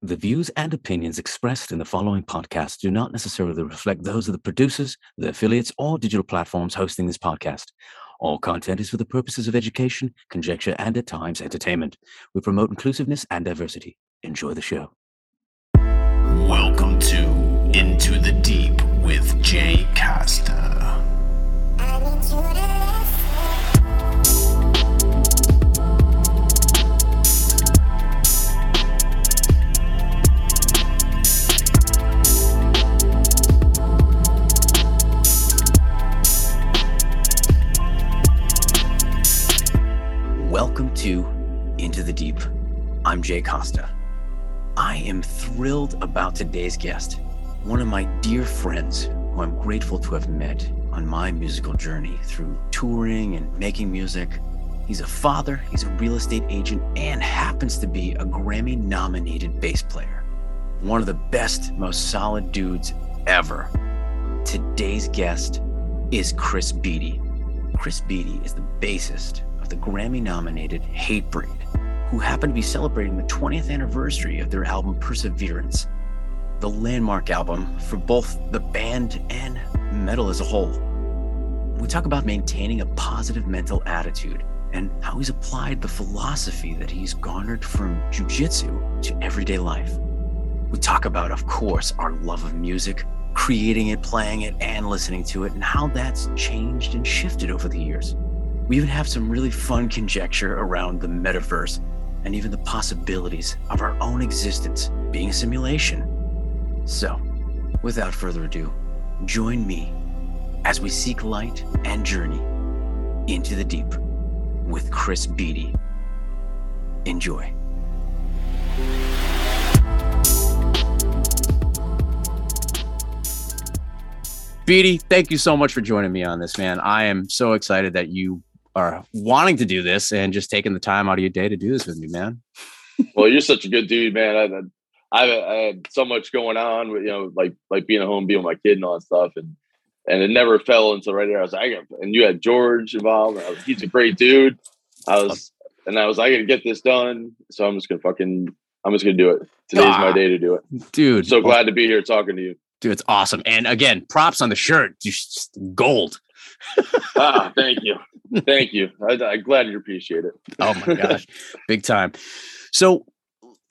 The views and opinions expressed in the following podcast do not necessarily reflect those of the producers, the affiliates, or digital platforms hosting this podcast. All content is for the purposes of education, conjecture, and at times entertainment. We promote inclusiveness and diversity. Enjoy the show. Welcome to Into the Deep with Jay Costa. Deep. I'm Jay Costa. I am thrilled about today's guest, one of my dear friends who I'm grateful to have met on my musical journey through touring and making music. He's a father, he's a real estate agent, and happens to be a Grammy nominated bass player. One of the best, most solid dudes ever. Today's guest is Chris Beattie. Chris Beattie is the bassist of the Grammy nominated Hatebreed, who happen to be celebrating the 20th anniversary of their album Perseverance, the landmark album for both the band and metal as a whole. We talk about maintaining a positive mental attitude and how he's applied the philosophy that he's garnered from jujitsu to everyday life. We talk about, of course, our love of music, creating it, playing it, and listening to it, and how that's changed and shifted over the years. We even have some really fun conjecture around the metaverse and even the possibilities of our own existence being a simulation. So, without further ado, join me as we seek light and journey into the deep with Chris Beattie. Enjoy. Beattie, thank you so much for joining me on this, man. I am so excited that you are wanting to do this and just taking the time out of your day to do this with me, man. well, you're such a good dude, man. I, I, I had so much going on with you know, like like being at home, being with my kid, and all that stuff, and and it never fell until right there. I was like, and you had George involved. Was, he's a great dude. I was, and I was, I got to get this done. So I'm just gonna fucking, I'm just gonna do it. Today's ah, my day to do it, dude. so glad to be here talking to you, dude. It's awesome. And again, props on the shirt, just gold. ah, thank you, thank you. I, I'm glad you appreciate it. oh my gosh, big time. So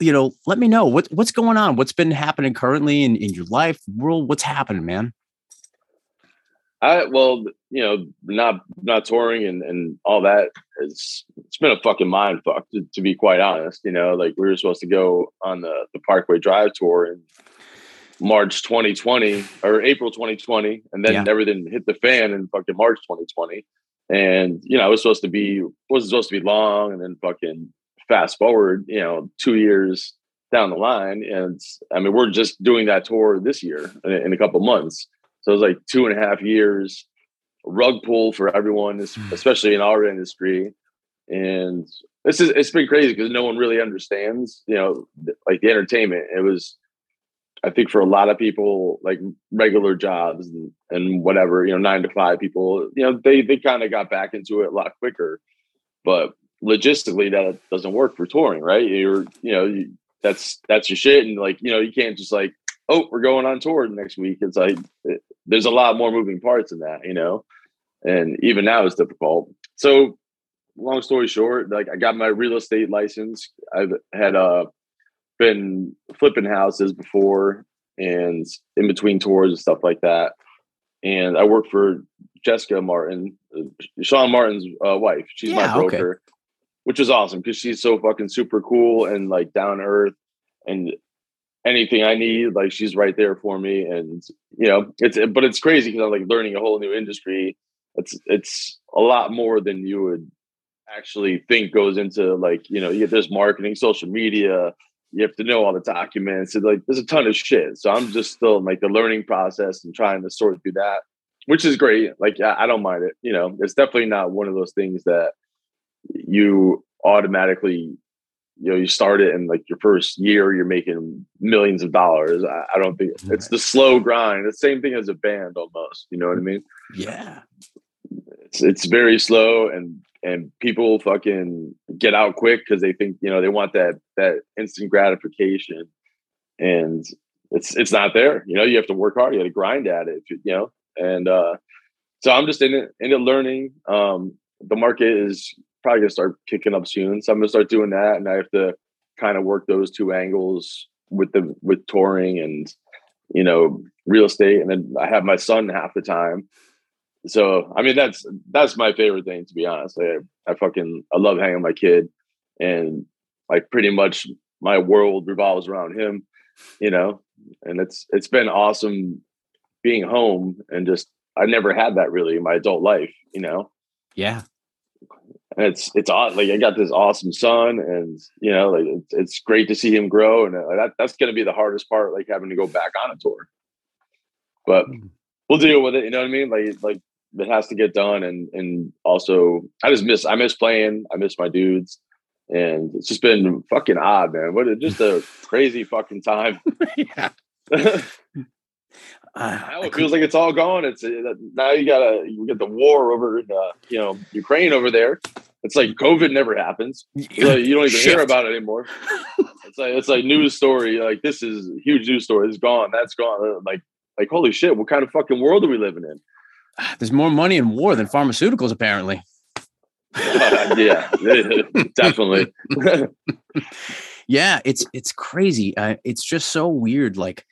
you know, let me know what what's going on. What's been happening currently in, in your life, world? What's happening, man? I well, you know, not not touring and and all that. It's it's been a fucking mind fuck to, to be quite honest. You know, like we were supposed to go on the the Parkway Drive tour in March 2020 or April 2020, and then yeah. everything hit the fan in fucking March 2020. And you know, it was supposed to be wasn't supposed to be long, and then fucking fast forward, you know, two years down the line, and I mean, we're just doing that tour this year in, in a couple months so it was like two and a half years rug pull for everyone, hmm. especially in our industry. And this is it's been crazy because no one really understands, you know, like the entertainment. It was, I think, for a lot of people, like regular jobs and, and whatever, you know, nine to five people, you know, they they kind of got back into it a lot quicker. But logistically, that doesn't work for touring, right? You're, you know, you, that's that's your shit, and like, you know, you can't just like oh, we're going on tour next week. It's like it, there's a lot more moving parts in that, you know, and even now it's difficult. So, long story short, like I got my real estate license. I've had uh been flipping houses before and in between tours and stuff like that. And I work for Jessica Martin, Sean Martin's uh, wife. She's yeah, my broker, okay. which is awesome because she's so fucking super cool and like down earth. And anything I need, like she's right there for me. And you know, it's but it's crazy because I'm like learning a whole new industry. It's it's a lot more than you would actually think goes into like you know you there's marketing, social media. You have to know all the documents. And like there's a ton of shit. So I'm just still in like the learning process and trying to sort through that, which is great. Like I, I don't mind it. You know, it's definitely not one of those things that you automatically you know you start it in like your first year you're making millions of dollars i, I don't think it's the slow grind the same thing as a band almost you know what i mean yeah it's it's very slow and and people fucking get out quick because they think you know they want that that instant gratification and it's it's not there. You know, you have to work hard. You have to grind at it. You know, and uh, so I'm just in it, in it learning. Um, the market is probably gonna start kicking up soon, so I'm gonna start doing that, and I have to kind of work those two angles with the with touring and you know real estate, and then I have my son half the time. So I mean that's that's my favorite thing to be honest. I, I fucking I love hanging with my kid, and like pretty much my world revolves around him, you know. And it's it's been awesome being home and just I never had that really in my adult life, you know. Yeah. And it's it's odd. Like I got this awesome son, and you know, like it's, it's great to see him grow, and uh, that that's going to be the hardest part, like having to go back on a tour. But hmm. we'll deal with it. You know what I mean? Like like it has to get done, and and also I just miss I miss playing. I miss my dudes and it's just been fucking odd, man. What just a crazy fucking time. yeah. Uh, it feels like it's all gone. It's uh, now you gotta you get the war over uh, you know Ukraine over there. It's like COVID never happens. So you don't even hear about it anymore. It's like it's like news story. Like this is huge news story. It's gone. That's gone. Like like holy shit! What kind of fucking world are we living in? There's more money in war than pharmaceuticals, apparently. Uh, yeah, definitely. yeah, it's it's crazy. Uh, it's just so weird. Like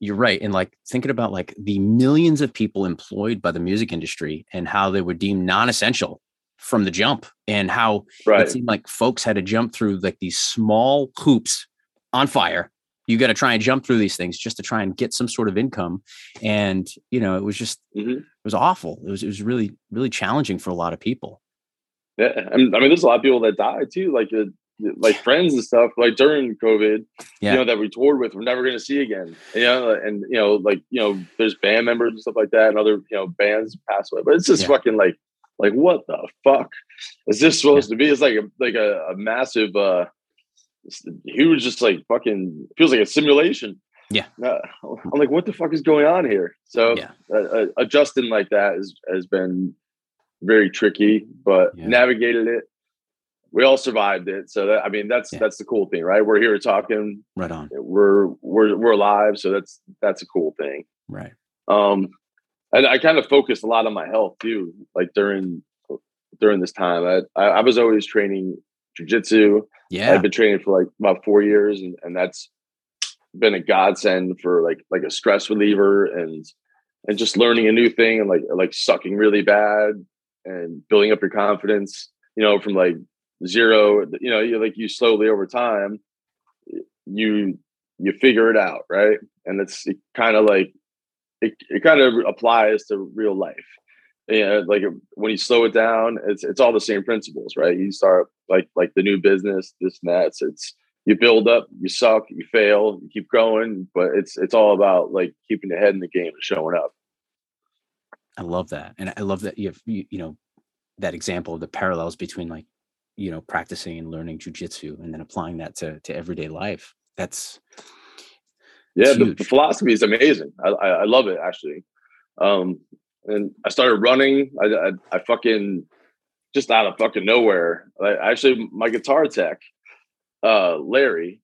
you're right, and like thinking about like the millions of people employed by the music industry and how they were deemed non-essential from the jump, and how right. it seemed like folks had to jump through like these small hoops on fire you got to try and jump through these things just to try and get some sort of income and you know it was just mm-hmm. it was awful it was it was really really challenging for a lot of people yeah, I mean, there's a lot of people that died too, like uh, like friends and stuff, like during COVID, yeah. you know, that we toured with, we're never going to see again. You know, and you know, like you know, there's band members and stuff like that, and other you know bands pass away. But it's just yeah. fucking like, like what the fuck is this supposed yeah. to be? It's like a like a, a massive, uh huge, just like fucking feels like a simulation. Yeah, uh, I'm like, what the fuck is going on here? So yeah. Uh, uh adjusting like that is has been very tricky, but yeah. navigated it. We all survived it. So that I mean that's yeah. that's the cool thing, right? We're here talking. Right on. We're we're we're alive, so that's that's a cool thing. Right. Um and I kind of focused a lot on my health too, like during during this time. I I, I was always training jujitsu. Yeah. I've been training for like about four years and, and that's been a godsend for like like a stress reliever and and just learning a new thing and like like sucking really bad and building up your confidence, you know, from like zero, you know, you like you slowly over time, you you figure it out, right? And it's it kind of like it, it kind of applies to real life. Yeah, like when you slow it down, it's it's all the same principles, right? You start like like the new business, this and that. So it's you build up, you suck, you fail, you keep growing, but it's it's all about like keeping the head in the game and showing up. I love that, and I love that you have you, you know that example of the parallels between like you know practicing and learning jujitsu and then applying that to to everyday life. That's yeah, the, the, philosophy is amazing. I, I, I love it actually. Um, and I started running. I, I, I fucking just out of fucking nowhere. I, actually, my guitar tech, uh, Larry,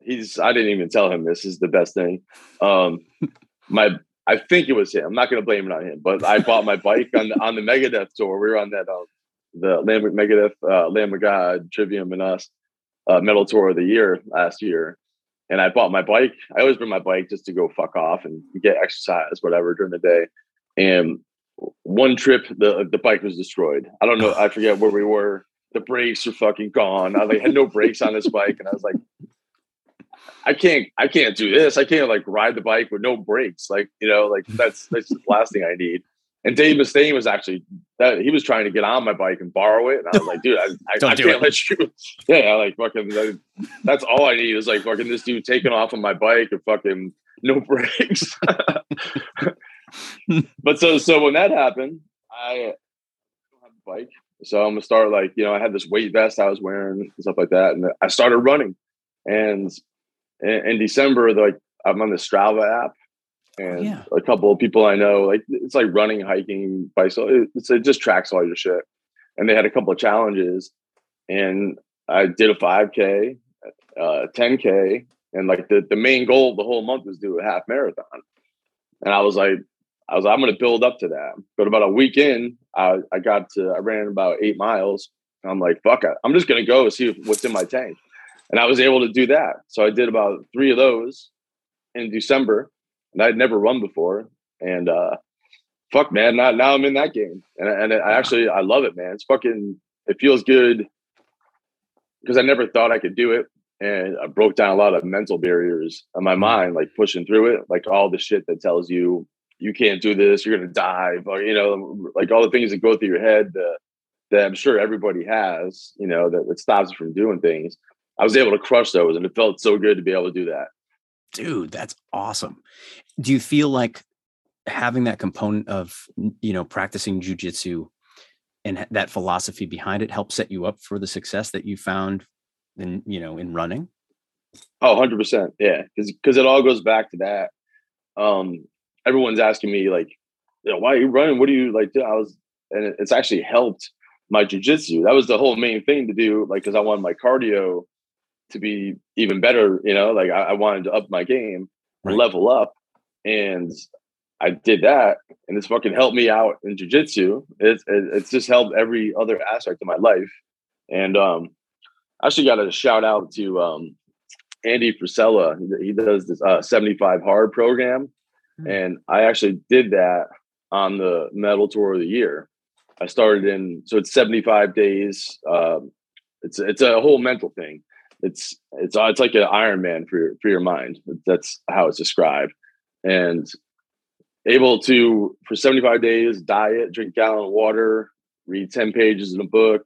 he's I didn't even tell him this is the best thing. Um, my I think it was him. I'm not going to blame it on him, but I bought my bike on the, on the Megadeth tour. We were on that uh, the Lamb Megadeth uh, Lamb of God Trivium and us uh, metal tour of the year last year, and I bought my bike. I always bring my bike just to go fuck off and get exercise, whatever, during the day. And one trip, the the bike was destroyed. I don't know. I forget where we were. The brakes are fucking gone. I like, had no brakes on this bike, and I was like, I can't I can't do this. I can't like ride the bike with no brakes. Like, you know, like that's that's the last thing I need. And Dave Mustaine was actually that he was trying to get on my bike and borrow it. And I was like, dude, I, I, I can't it. let you. Yeah, like fucking that's all I need is like fucking this dude taking off on my bike and fucking no brakes. But so so when that happened, I don't have a bike. So I'm gonna start like, you know, I had this weight vest I was wearing and stuff like that. And I started running. And in, in December, like I'm on the Strava app, and yeah. a couple of people I know, like it's like running, hiking, bicycle. It's, it just tracks all your shit. And they had a couple of challenges, and I did a 5K, uh, 10K, and like the the main goal of the whole month was do a half marathon. And I was like, I was like, I'm going to build up to that. But about a week in, I I got to I ran about eight miles. I'm like, fuck it, I'm just going to go see what's in my tank. And I was able to do that. So I did about three of those in December, and I'd never run before. And uh, fuck, man, now now I'm in that game, and and I actually I love it, man. It's fucking it feels good because I never thought I could do it, and I broke down a lot of mental barriers in my mm-hmm. mind, like pushing through it, like all the shit that tells you you can't do this, you're gonna die, or you know, like all the things that go through your head that, that I'm sure everybody has, you know, that, that stops you from doing things. I was able to crush those, and it felt so good to be able to do that. Dude, that's awesome. Do you feel like having that component of you know practicing jujitsu and that philosophy behind it help set you up for the success that you found in you know in running oh 100% yeah because because it all goes back to that um everyone's asking me like you know, why are you running what do you like do? i was and it's actually helped my jujitsu that was the whole main thing to do like because i wanted my cardio to be even better you know like i, I wanted to up my game right. level up and I did that, and it's fucking helped me out in jujitsu. It's it's just helped every other aspect of my life. And um, I actually got a shout out to um, Andy Frisella. He, he does this uh, 75 hard program, mm-hmm. and I actually did that on the Metal Tour of the Year. I started in so it's 75 days. Um, it's it's a whole mental thing. It's it's it's like an Ironman for your for your mind. That's how it's described. And able to for 75 days diet drink gallon of water read 10 pages in a book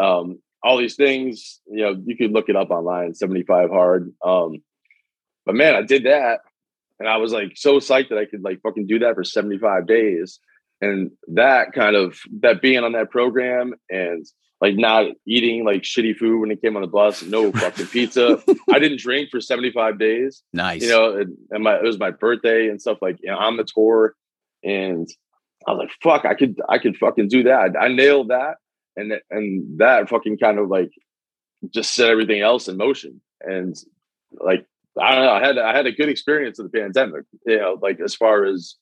um, all these things you know you could look it up online 75 hard um, but man i did that and i was like so psyched that i could like fucking do that for 75 days and that kind of that being on that program and like not eating like shitty food when it came on the bus, no fucking pizza. I didn't drink for 75 days. Nice. You know, and, and, my it was my birthday and stuff like you know, on the tour. And I was like, fuck, I could I could fucking do that. I nailed that. And and that fucking kind of like just set everything else in motion. And like I don't know, I had I had a good experience of the pandemic, you know, like as far as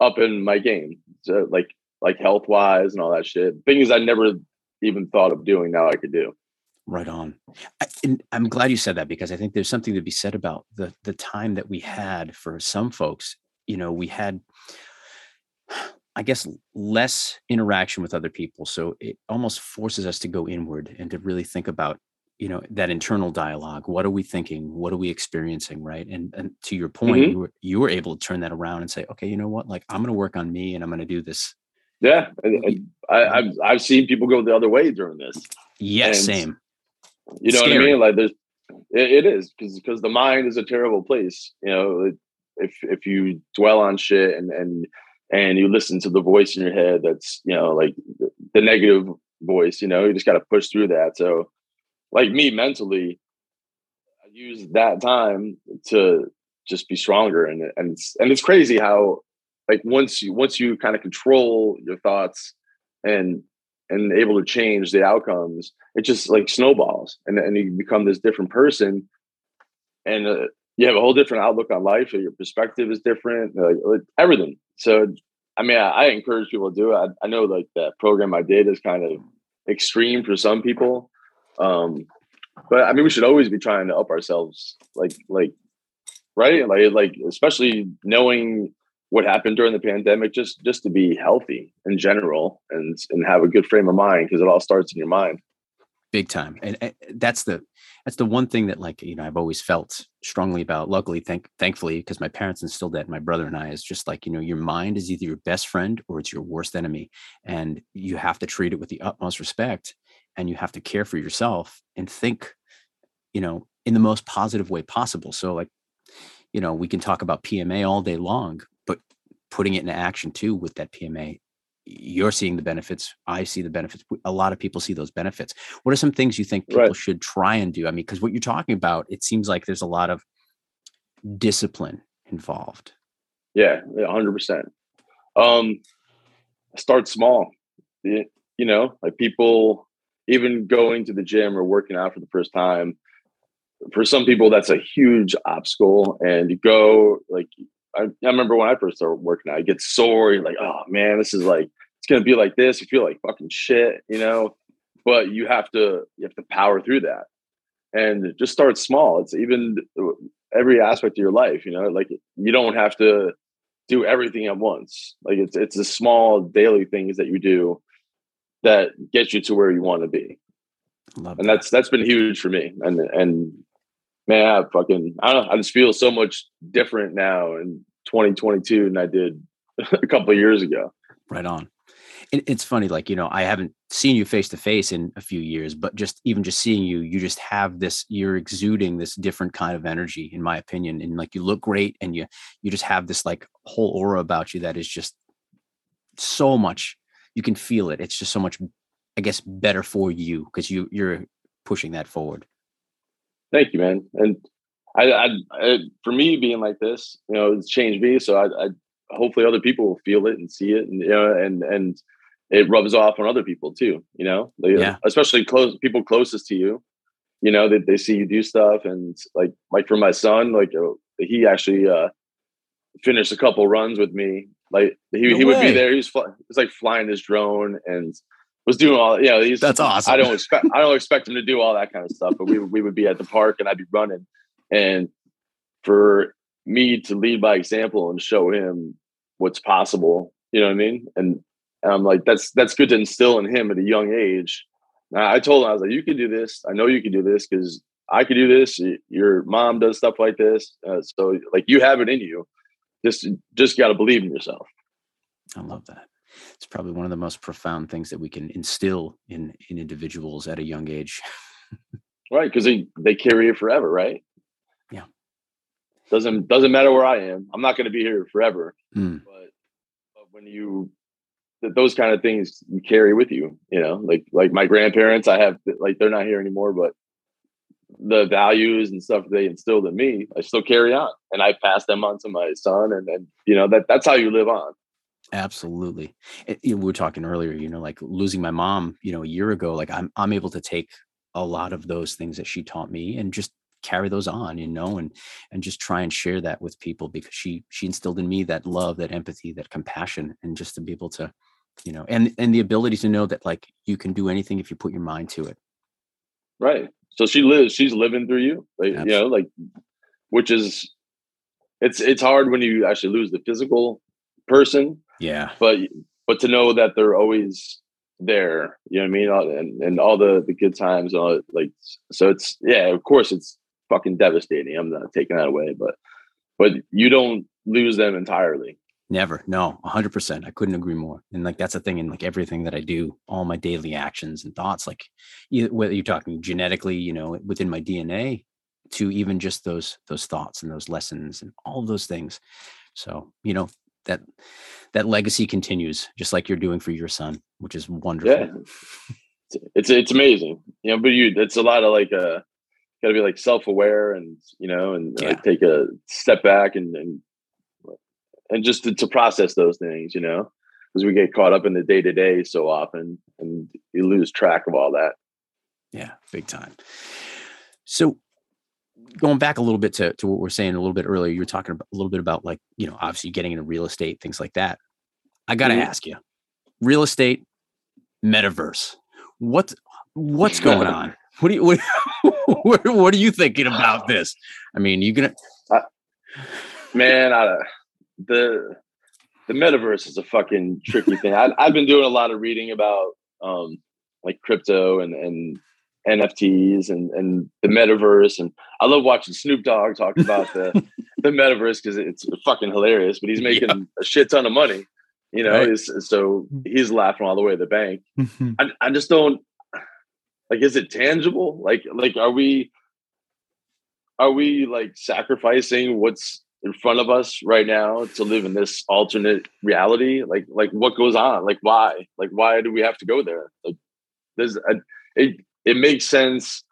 up in my game. So like like health wise and all that shit. Things I never even thought of doing now I could do. Right on. I, am glad you said that because I think there's something to be said about the the time that we had for some folks. You know, we had, I guess, less interaction with other people, so it almost forces us to go inward and to really think about, you know, that internal dialogue. What are we thinking? What are we experiencing? Right. And and to your point, mm-hmm. you were you were able to turn that around and say, okay, you know what? Like I'm going to work on me, and I'm going to do this yeah, I, have I've seen people go the other way during this. Yes, same. You know Scary. what I mean? Like there's, it, it is because because the mind is a terrible place. You know, if if you dwell on shit and and and you listen to the voice in your head, that's you know like the, the negative voice. You know, you just got to push through that. So, like me mentally, I use that time to just be stronger and and it's, and it's crazy how like once you once you kind of control your thoughts and and able to change the outcomes it just like snowballs and, and you become this different person. And uh, you have a whole different outlook on life your perspective is different like, everything. So i mean I, I, encourage people to do it. I, I, know like that program i did is kind of extreme for some people um but i mean we should always be trying to up ourselves like like right? Like like especially knowing what happened during the pandemic just just to be healthy in general and and have a good frame of mind because it all starts in your mind. Big time. And, and, that's the that's the one thing that like you know i've always felt strongly about. Luckily thank thankfully because my parents instilled that my brother and i is just like you know your mind is either your best friend or it's your worst enemy. And you have to treat it with the utmost respect and you have to care for yourself and think you know in the most positive way possible so like you know we can talk about pma all day long but putting it into action too with that PMA, you're seeing the benefits. I see the benefits. A lot of people see those benefits. What are some things you think people right. should try and do? I mean, because what you're talking about, it seems like there's a lot of discipline involved. Yeah, hundred percent. Um, start small. You know, like people even going to the gym or working out for the first time. for some people that's a huge obstacle and you go like I, I remember when I first started working out, I get sore, you're like, oh man, this is like it's gonna be like this. You feel like fucking shit, you know. But you have to you have to power through that. And just start small. It's even every aspect of your life, you know, like you don't have to do everything at once. Like it's it's the small daily things that you do that gets you to where you want to be. Love and that. that's that's been huge for me. And and man, I fucking I don't know, I just feel so much different now in 2022 than I did a couple of years ago. Right on. It, it's funny, like you know, I haven't seen you face to face in a few years, but just even just seeing you, you just have this. You're exuding this different kind of energy, in my opinion, and like you look great, and you you just have this like whole aura about you that is just so much. You can feel it. It's just so much, I guess, better for you because you you're pushing that forward. Thank you, man. And I, I, I, for me being like this, you know, it's changed me. So I, I, hopefully other people will feel it and see it, and you know, and and it rubs off on other people too. You know, they, yeah. especially close people closest to you. You know, they, they see you do stuff, and like like for my son, like uh, he actually uh finished a couple runs with me. Like he, no he would be there. He was, fly, he was like flying his drone and was doing all you know he's that's awesome. I don't expect i don't expect him to do all that kind of stuff but we, we would be at the park and i'd be running. And for me to lead by example and show him what's possible you know what i mean? And, and i'm like that's that's good to instill in him at a young age. I told him i was like you can do this. I know you can do this because i can do this. Your mom does stuff like this uh, so like you have it in you just just got to believe in yourself. I love that. It's probably one of the most profound things that we can instill in in individuals at a young age. Right because they they carry it forever right? Yeah. Doesn't doesn't matter where i am i'm not going to be here forever. Mm. but, but when you those kind of things you carry with you you know? Like like my grandparents i have like they're not here anymore but the values and stuff they instilled in me i still carry on and i pass them on to my son and then you know that that's how you live on Absolutely. Eh, it, we were talking earlier, you know, like losing my mom, you know, a year ago, like I'm I'm able to take a lot of those things that she taught me and just carry those on, you know, and and just try and share that with people because she she instilled in me that love, that empathy, that compassion and just to be able to, you know, and and the ability to know that like you can do anything if you put your mind to it. Right. So she lives, she's living through you. Like, Absolutely. you know, like which is it's it's hard when you actually lose the physical person yeah. But but to know that they're always there, you know what I mean? And and all the the good times, all like so it's yeah, of course it's fucking devastating. I'm not taking that away, but but you don't lose them entirely. Never. No, 100%. I couldn't agree more. And like that's the thing in like everything that I do, all my daily actions and thoughts like whether you're talking genetically, you know, within my DNA to even just those those thoughts and those lessons and all those things. So, you know, that that legacy continues just like you're doing for your son which is wonderful yeah. it's it's amazing you know but you it's a lot of like uh gotta be like self-aware and you know and yeah. like take a step back and and and just to, to process those things you know because we get caught up in the day-to-day so often and you lose track of all that yeah big time so going back a little bit to, to what we are saying a little bit earlier, you were talking about, a little bit about like, you know, obviously getting into real estate, things like that. I got to mm-hmm. ask you, real estate, metaverse, what, what's going on? What do you, what, what, what, are you thinking about this? I mean, you gonna, uh, man, I, the, the metaverse is a fucking tricky thing. I, I've been doing a lot of reading about, um, like crypto and, and NFTs and and the metaverse, and I love watching Snoop Dogg talk about the the metaverse because it's fucking hilarious. But he's making yeah. a shit ton of money, you know. Right. so mm. he's laughing all the way to the bank. Mm-hmm. I, I just don't like. Is it tangible? Like like are we are we like sacrificing what's in front of us right now to live in this alternate reality? Like like what goes on? Like why? Like why do we have to go there? Like there's a it it makes sense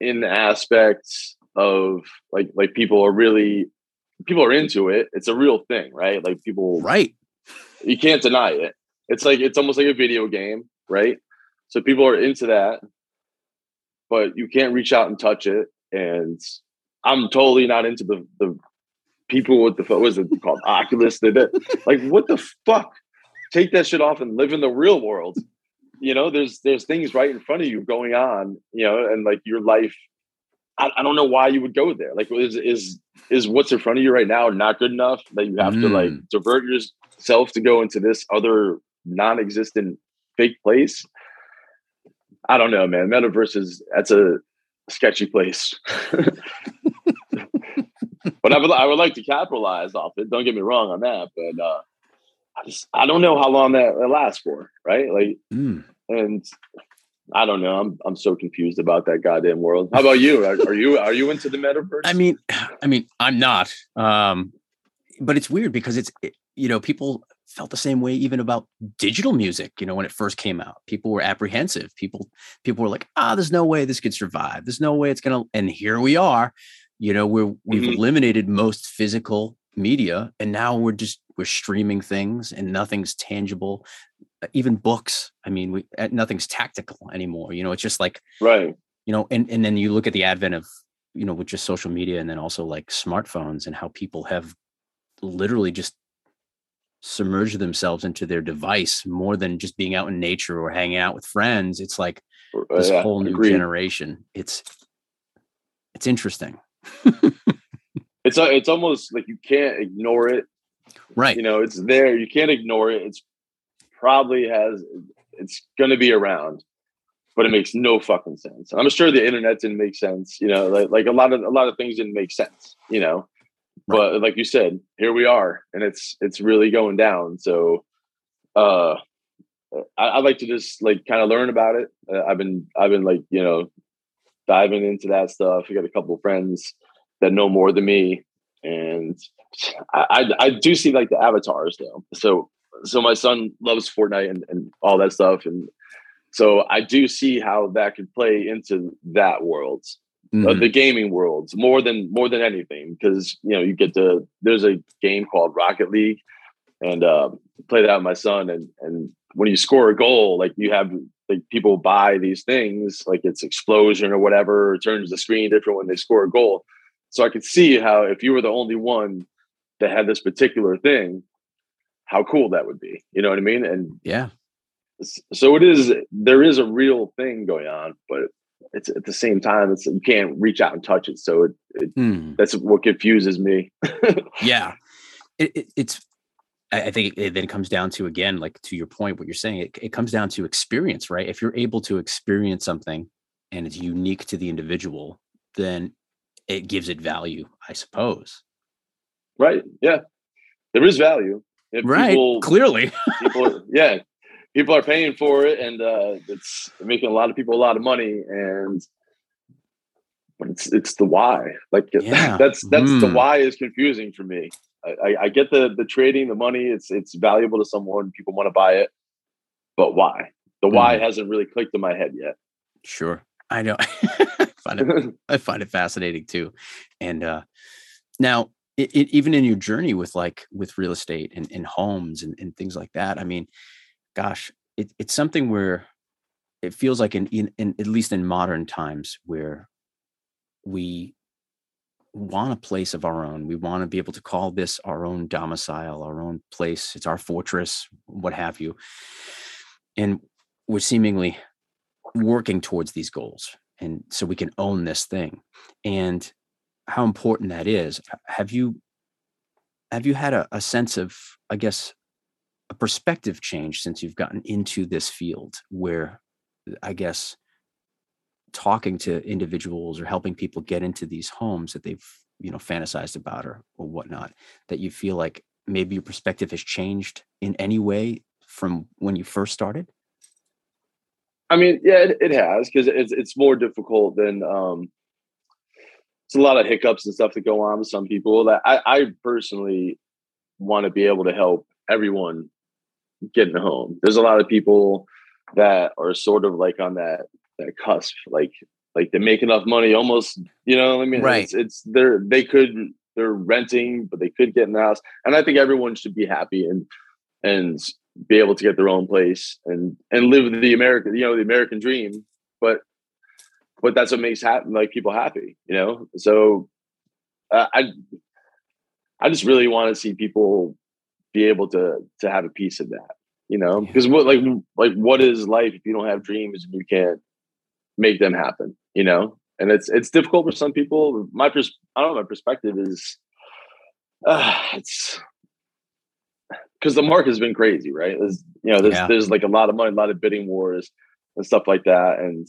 in aspects of like like people are really people are into it. It's a real thing, right? Like people right. You can't deny it. It's like it's almost like a video game, right? So people are into that, but you can't reach out and touch it. and I'm totally not into the the people with the what was it called Oculus. They did like what the fuck? Take that shit off and live in the real world. You know, there's there's things right in front of you going on. You know, and like your life. I, I don't know why you would go there. Like, is is is what's in front of you right now not good enough that you have mm. to like mm. divert yourself to go into this other non-existent fake place? I don't know, man. Metaverse is that's a sketchy place. but I would I would like to capitalize off it. Don't get me wrong on that, but uh, I just I don't know how long that, lasts for, right? Like, mm. and I don't know. I'm I'm so confused about that goddamn world. How about you? Are, are you are you into the metaverse? I mean, I mean, I'm not. Um, but it's weird because it's it, you know people felt the same way even about digital music you know when it first came out people were apprehensive people people were like ah there's no way this could survive there's no way it's gonna and here we are you know we're we've mm-hmm. eliminated most physical media and now we're just we're streaming things and nothing's tangible uh, even books. I mean we uh, nothing's tactical anymore you know it's just like right. you know and and then you look at the advent of you know with just social media and then also like smartphones and how people have literally just submerged themselves into their device more than just being out in nature or hanging out with friends. It's like uh, this yeah, whole new agreed. generation. It's it's interesting it's it's almost like you can't ignore it. Right. You know, it's there. You can't ignore it. It's probably has it's going to be around, but it makes no fucking sense. I'm sure the internet didn't make sense. You know, like like a lot of a lot of things didn't make sense. You know, right. but like you said, here we are, and it's it's really going down. So, uh, I, I like to just like kind of learn about it. Uh, I've been I've been like you know diving into that stuff. I got a couple of friends that know more than me, and I, I, I do see like the avatars though. So so my son loves Fortnite and, and all that stuff, and so I do see how that could play into that world. Mm-hmm. Uh, the gaming worlds more than more than anything because you know you get to there's a game called Rocket League and uh, play that with my son and and when you score a goal like you have like people buy these things like it's explosion or whatever turns the screen different when they score a goal so I could see how if you were the only one that had this particular thing, how cool that would be. You know what I mean? And yeah. So it is there is a real thing going on, but it's at the same time it's you can't reach out and touch it. So it, it hmm. that's what confuses me. yeah. It, it, it's I think it then comes down to again, like to your point, what you're saying, it, it comes down to experience, right? If you're able to experience something and it's unique to the individual, then it gives it value, I suppose. Right. Yeah. There is value. If right. People, Clearly. people, yeah. People are paying for it and uh, it's making a lot of people a lot of money. And but it's it's the why. Like yeah. that's that's mm. the why is confusing for me. I, I get the the trading, the money, it's it's valuable to someone, people want to buy it. But why? The why mm. hasn't really clicked in my head yet. Sure. I know. I find it I find it fascinating too. And uh now it, it, even in your journey with like with real estate and, and homes and, and things like that, I mean, gosh, it, it's something where it feels like in, in, in at least in modern times where we want a place of our own. We want to be able to call this our own domicile, our own place. It's our fortress, what have you. And we're seemingly working towards these goals and so we can own this thing and how important that is have you have you had a, a sense of i guess a perspective change since you've gotten into this field where i guess talking to individuals or helping people get into these homes that they've you know fantasized about or or whatnot that you feel like maybe your perspective has changed in any way from when you first started I mean, yeah, it, it has because it's it's more difficult than um, it's a lot of hiccups and stuff that go on with some people. That I, I personally want to be able to help everyone get in a home. There's a lot of people that are sort of like on that that cusp, like like they make enough money, almost you know. I mean, right? It's, it's they're they could they're renting, but they could get in the house, and I think everyone should be happy and and be able to get their own place and and live the American, you know, the American dream. But but that's what makes happen like people happy, you know. So uh, I I just really want to see people be able to to have a piece of that, you know, Yeah. because what like like what is life if you don't have dreams and you can't make them happen, you know? And it's it's difficult for some people. My pers- I don't know. My perspective is, uh, it's because the market has been crazy, right? There's you know there's Yeah. there's like a lot of money, a lot of bidding wars and stuff like that, and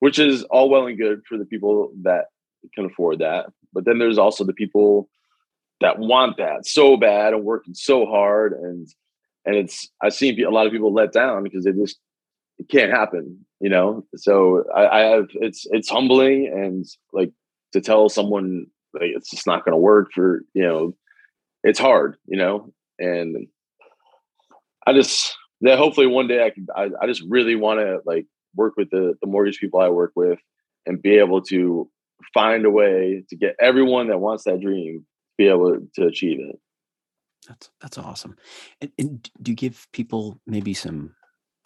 which is all well and good for the people that can afford that. But then there's also the people that want that so bad and working so hard, and and it's I've seen a lot of people let down because they just it can't happen, you know. So I, I have it's it's humbling and like to tell someone like it's just not going to work for you know it's hard, you know, and I just that hopefully one day I can I, I just really want to like work with the the mortgage people I work with and be able to find a way to get everyone that wants that dream to be able to achieve it. That's that's awesome. And, and do you give people maybe some,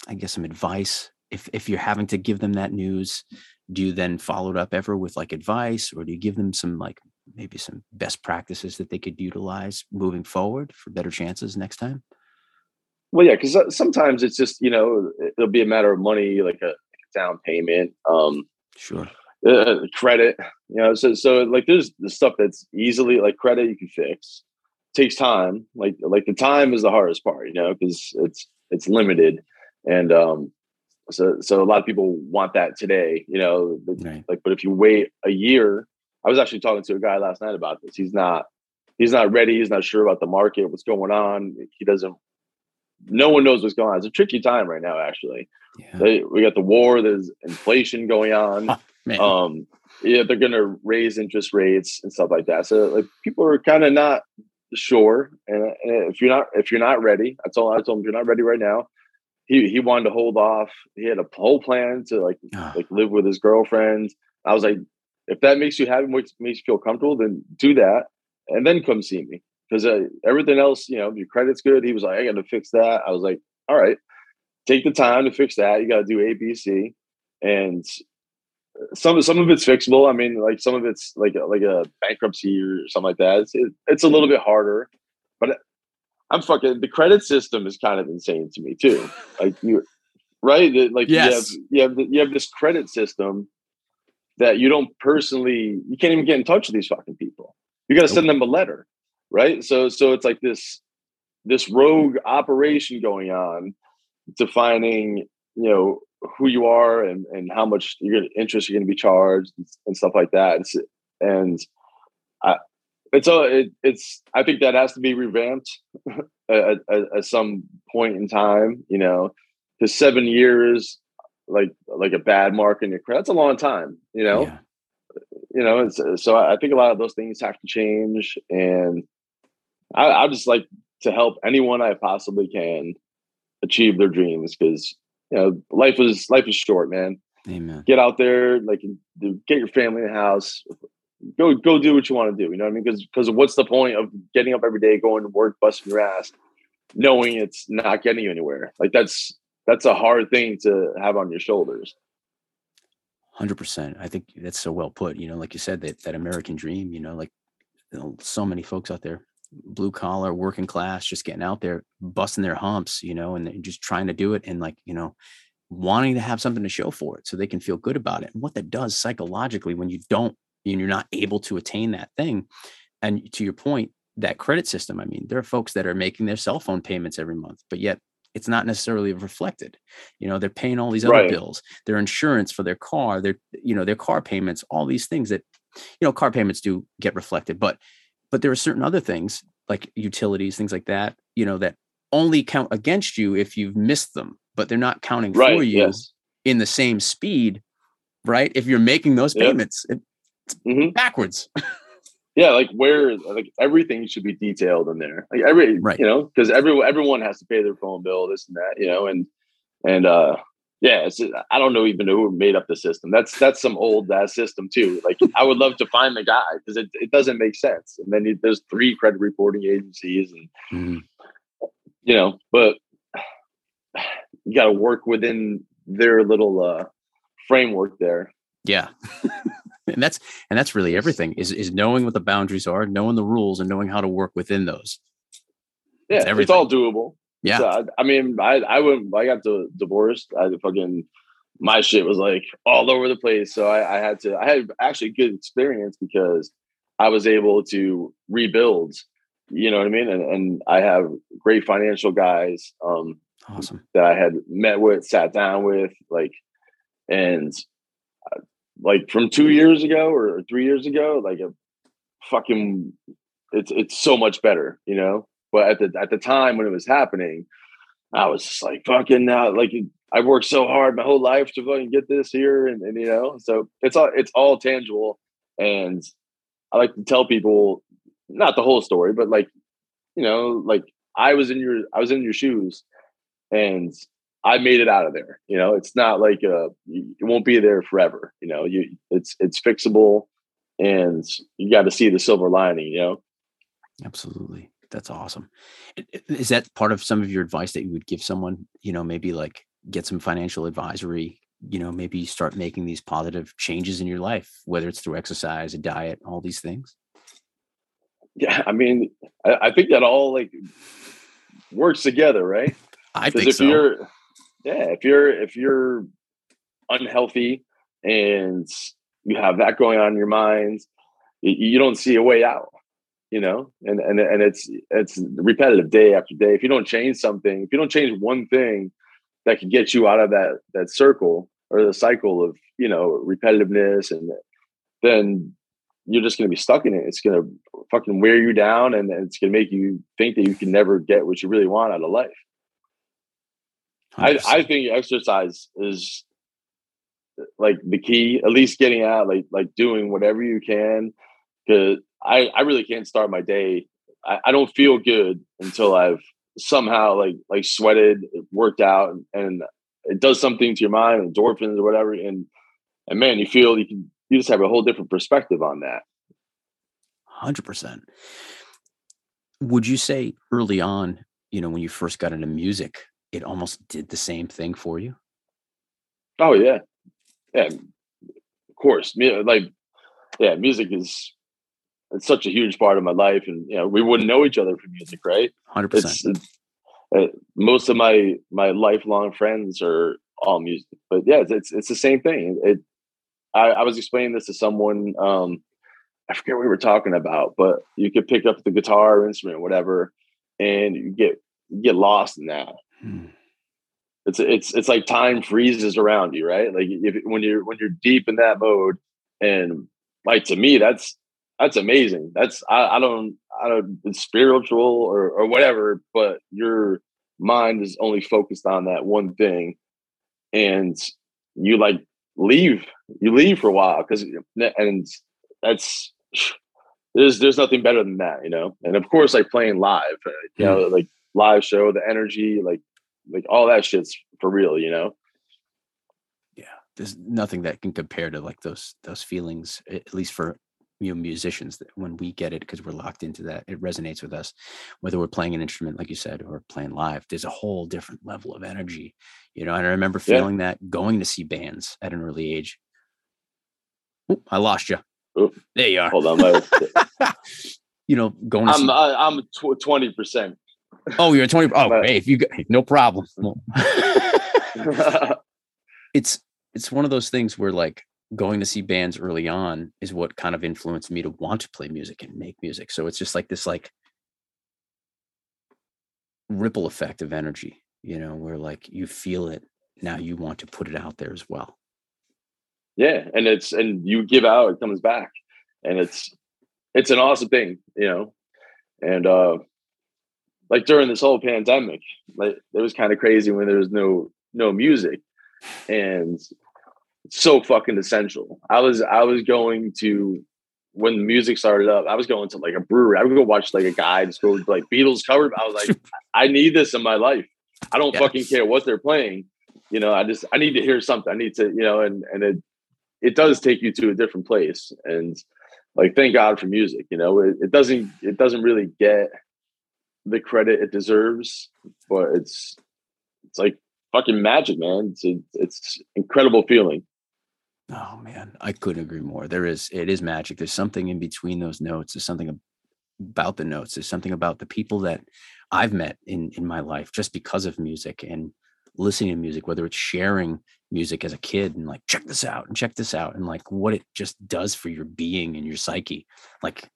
I guess, some advice if if you're having to give them that news? Do you then follow it up ever with like advice, or do you give them some like maybe some best practices that they could utilize moving forward for better chances next time? Well, yeah, because sometimes it's just you know it'll be a matter of money, like a, down payment, um, Sure. uh, credit. You know, so so like there's the stuff that's easily like credit you can fix. Takes time. Like like the time is the hardest part. You know, because it's it's limited, and um, so so a lot of people want that today. You know, but, Right. like but if you wait a year, I was actually talking to a guy last night about this. He's not he's not ready. He's not sure about the market, what's going on. He doesn't. No one knows what's going on. It's a tricky time right now. Actually, Yeah. they, we got the war. There's inflation going on. Man. Um, yeah, they're going to raise interest rates and stuff like that. So like people are kind of not sure. And, and if you're not if you're not ready, I told I told him if you're not ready right now. He he wanted to hold off. He had a whole plan to like Ah, like live with his girlfriend. I was like, if that makes you happy, makes makes you feel comfortable, then do that, and then come see me. Because uh, everything else, you know, your credit's good. He was like, I got to fix that. I was like, all right, take the time to fix that. You got to do A, B, C, and some some of it's fixable. I mean, like some of it's like a, like a bankruptcy or something like that. It's it, it's a little bit harder, but I'm fucking. The credit system is kind of insane to me too. Like you, right? Like Yes. you have you have you have this credit system that you don't personally. You can't even get in touch with these fucking people. You got to send them a letter, right? So so it's like this this rogue operation going on defining you know who you are and, and how much you're interest you're going to be charged and, stuff like that. And, and I, it's a, it, it's, I think that has to be revamped at, at, at some point in time, you know, because seven years, like, like a bad mark in your credit, that's a long time, you know, yeah. you know, it's, so I think a lot of those things have to change. And I, I just like to help anyone I possibly can achieve their dreams because you know life is life is short, man. Amen. Get out there, like get your family in the house. Go go do what you want to do. You know what I mean? Because because what's the point of getting up every day, going to work, busting your ass, knowing it's not getting you anywhere? Like that's that's a hard thing to have on your shoulders. Hundred percent. I think that's so well put. You know, like you said, that that American dream. You know, like you know, so many folks out there, blue collar, working class, just getting out there, busting their humps. You know, and just trying to do it, and like you know, wanting to have something to show for it, so they can feel good about it. And what that does psychologically, when you don't, and you're not able to attain that thing, and to your point, that credit system. I mean, there are folks that are making their cell phone payments every month, but yet it's not necessarily reflected. You know, they're paying all these other Right. bills, their insurance for their car, their you know their car payments, all these things that you know car payments do get reflected, but but there are certain other things like utilities, things like that, you know, that only count against you if you've missed them, but they're not counting Right. for you Yes. in the same speed, right? If you're making those Yep. payments it- hmm backwards. Yeah, like where like everything should be detailed in there. Like every Right. you know, because everyone everyone has to pay their phone bill, this and that, you know, and and uh yeah, it's I don't know even who made up the system. That's that's some old ass system too. Like I would love to find the guy because it, it doesn't make sense. And then you, there's three credit reporting agencies, and Mhm. you know, but you got to work within their little uh framework there. Yeah. and that's and that's really everything is is knowing what the boundaries are, knowing the rules and knowing how to work within those. Yeah, it's all doable. Yeah. So, I, mean, I I went I got the divorced. I fucking my shit was like all over the place. So I, I had to I had actually good experience because I was able to rebuild. You know what I mean? And and I have great financial guys. Um awesome that I had met with, sat down with, like, and uh, like from two years ago or three years ago, like a fucking, it's it's so much better, you know. But at the at the time when it was happening, I was just like fucking uh, like I worked so hard my whole life to fucking get this here, and, and you know, so it's all it's all tangible, and I like to tell people not the whole story, but like you know, like I was in your I was in your shoes, and I made it out of there. You know, it's not like uh, it won't be there forever. You know, you it's it's fixable, and you got to see the silver lining. You know, absolutely. That's awesome. Is that part of some of your advice that you would give someone? You know, maybe like get some financial advisory. You know, maybe start making these positive changes in your life, whether it's through exercise, a diet, all these things. Yeah, I mean, I, I think that all like works together, right? I think if so. You're, yeah, if you're if you're unhealthy and you have that going on in your mind, you don't see a way out. You know, and and and it's it's repetitive day after day. If you don't change something, if you don't change one thing that can get you out of that that circle or the cycle of you know repetitiveness, and then you're just going to be stuck in it. It's going to fucking wear you down, and it's going to make you think that you can never get what you really want out of life. I, I think exercise is like the key, at least getting out, like like doing whatever you can. Cause I, I really can't start my day. I, I don't feel good until I've somehow like like sweated, worked out, and, and it does something to your mind, endorphins or whatever. And and man, you feel you can you just have a whole different perspective on that. Hundred percent. Would you say early on, you know, when you first got into music, it almost did the same thing for you? Oh yeah, yeah, of course. Like, yeah, music is it's such a huge part of my life, and you know, we wouldn't know each other from music, right? Hundred percent. Uh, most of my my lifelong friends are all music, but yeah, it's it's, it's the same thing. It. I, I was explaining this to someone. Um, I forget what we were talking about, but you could pick up the guitar, instrument, whatever, and you get you get lost in that. Hmm. It's it's it's like time freezes around you, right? Like if when you're when you're deep in that mode, and like to me, that's that's amazing. That's I, I don't I don't it's spiritual or or whatever, but your mind is only focused on that one thing, and you like leave you leave for a while because and that's there's there's nothing better than that, you know. And of course, like playing live, uh, you know, like live show, the energy, like like all that shit's for real, you know. Yeah, there's nothing that can compare to like those those feelings, at least for you know musicians. That when we get it because we're locked into that, it resonates with us. Whether we're playing an instrument, like you said, or playing live, there's a whole different level of energy, you know. And I remember feeling yeah. that going to see bands at an early age. Ooh, I lost you. Ooh. There you are. Hold on, my... you know, going. I'm see... I, am twenty percent Oh, you're 20. Oh, but, hey, if you no problem. it's it's one of those things where like going to see bands early on is what kind of influenced me to want to play music and make music. So it's just like this like ripple effect of energy, you know, where like you feel it now you want to put it out there as well. Yeah, and it's and you give out, it comes back. And it's it's an awesome thing, you know. And uh like during this whole pandemic, like it was kind of crazy when there was no no music, and so fucking essential. I was I was going to when the music started up, I was going to like a brewery. I would go watch like a guy just go like Beatles cover. I was like, I need this in my life. I don't yes. fucking care what they're playing. You know, I just I need to hear something. I need to, you know, and and it it does take you to a different place. And like thank God for music. You know, it, it doesn't it doesn't really get the credit it deserves, but it's it's like fucking magic, man. It's a, it's incredible feeling. Oh man, I couldn't agree more. There is it is magic. There's something in between those notes. There's something about the notes. There's something about the people that I've met in in my life just because of music and listening to music, whether it's sharing music as a kid and like check this out and check this out and like what it just does for your being and your psyche. Like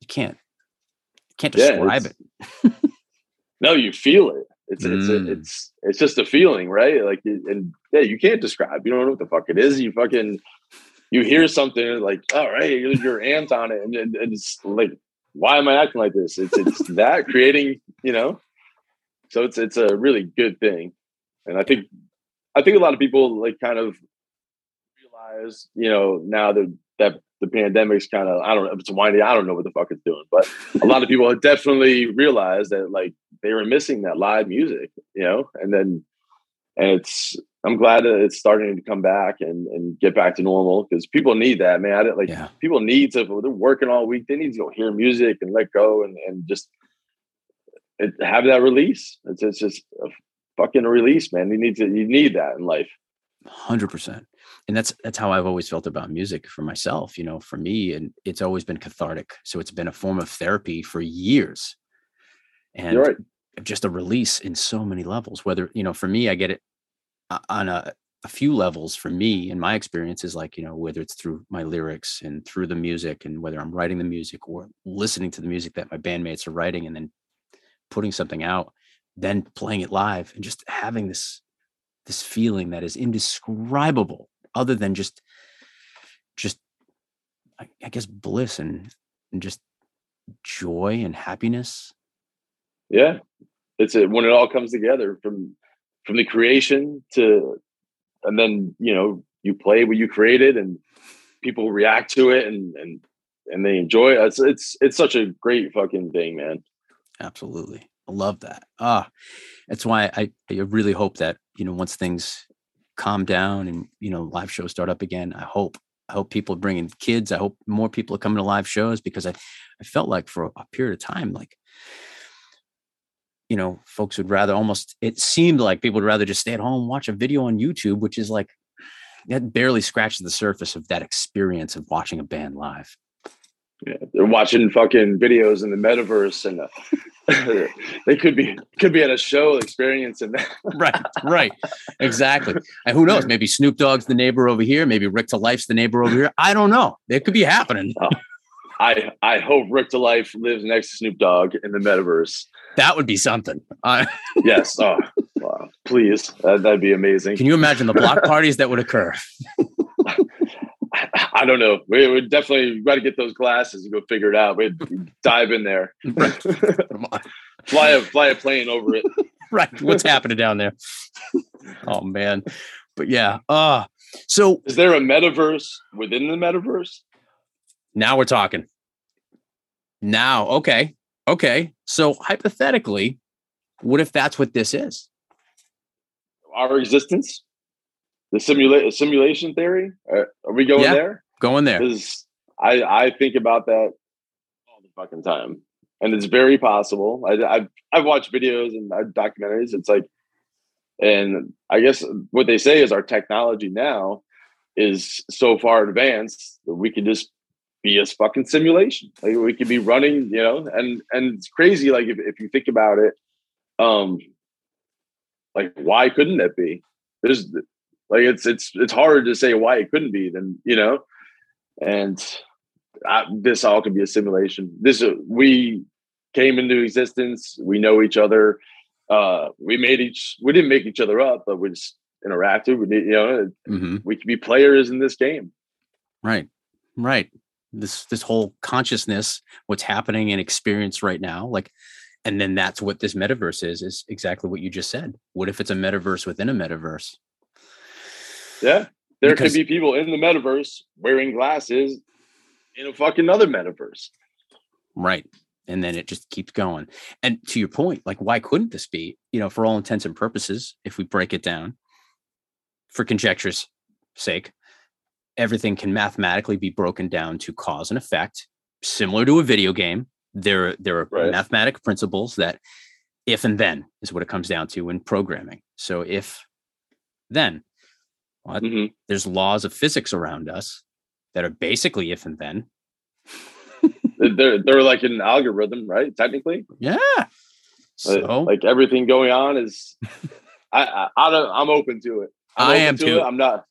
you can't you can't describe yeah, it. no, you feel it. It's mm. it's it's it's just a feeling, right? Like and yeah, you can't describe. You don't know what the fuck it is. You fucking you hear something like, all right, you're amped on it, and, and, and it's like, why am I acting like this? It's it's that creating, you know. So it's it's a really good thing, and I think I think a lot of people like kind of realize, you know, now that that the pandemic's kind of I don't know if it's winding. I don't know what the fuck it's doing, but a lot of people have definitely realized that like they were missing that live music, you know, and then and it's I'm glad that it's starting to come back and and get back to normal because people need that man. I like yeah. people need to they're working all week. They need to go hear music and let go and and just it, have that release. It's it's just a fucking release, man. You need to you need that in life. Hundred percent and that's that's how I've always felt about music for myself. You know, for me, and it's always been cathartic. So it's been a form of therapy for years, and right. just a release in so many levels. Whether you know, for me, I get it uh, on a, a few levels. For me, and my experience is like you know, whether it's through my lyrics and through the music, and whether I'm writing the music or listening to the music that my bandmates are writing, and then putting something out, then playing it live, and just having this this feeling that is indescribable other than just just I, I guess bliss and, and just joy and happiness. Yeah. It's when it all comes together from from the creation to and then you know you play what you created and people react to it and and and they enjoy it. It's it's it's such a great fucking thing, man. Absolutely. I love that. Ah, that's why I, I really hope that, you know, once things calm down and you know live shows start up again. I hope i hope people are bringing kids. I hope more people are coming to live shows because i i felt like for a period of time like you know folks would rather almost it seemed like people would rather just stay at home watch a video on youtube which is like that barely scratches the surface of that experience of watching a band live yeah, they're watching fucking videos in the metaverse, and uh, they could be could be at a show experiencing that. right, right, exactly. And who knows? Maybe Snoop Dogg's the neighbor over here. Maybe Rick to Life's the neighbor over here. I don't know. It could be happening. Oh, I I hope Rick to Life lives next to Snoop Dogg in the metaverse. That would be something. Uh, yes. Oh, wow. please, that, that'd be amazing. Can you imagine the block parties that would occur? I don't know. We would definitely got to get those glasses and go figure it out. We'd dive in there, fly a fly a plane over it. right. What's happening down there? Oh man, but yeah. Uh so is there a metaverse within the metaverse? Now we're talking. Now, okay, okay. So hypothetically, what if that's what this is? Our existence the simulate simulation theory. Uh, are we going yeah, there? Going there. I I think about that all the fucking time, and it's very possible. I, I've I've watched videos and documentaries. It's like, and I guess what they say is our technology now is so far advanced that we can just be a fucking simulation. Like we could be running, you know, and and it's crazy. Like if, if you think about it, um, like why couldn't it be? There's like it's it's it's hard to say why it couldn't be. Then you know, and I, this all could be a simulation. This uh, we came into existence. We know each other. Uh, we made each. We didn't make each other up, but we just interacted. We did, you know, mm-hmm. we could be players in this game. Right, right. This this whole consciousness, what's happening and experience right now, like and then that's what this metaverse is is exactly what you just said what if it's a metaverse within a metaverse yeah. There because, could be people in the metaverse wearing glasses in a fucking other metaverse. Right. And then it just keeps going. And to your point, like, why couldn't this be, you know, for all intents and purposes, if we break it down for conjecture's sake, everything can mathematically be broken down to cause and effect, similar to a video game. There, there are right. mathematic principles that if and then is what it comes down to in programming. So if then Well, Mhm. there's laws of physics around us that are basically if and then. They're they're like an algorithm, right? Technically, Yeah. Uh, So like everything going on is. I I, I don't, I'm open to it. I'm I am to too. It. I'm not.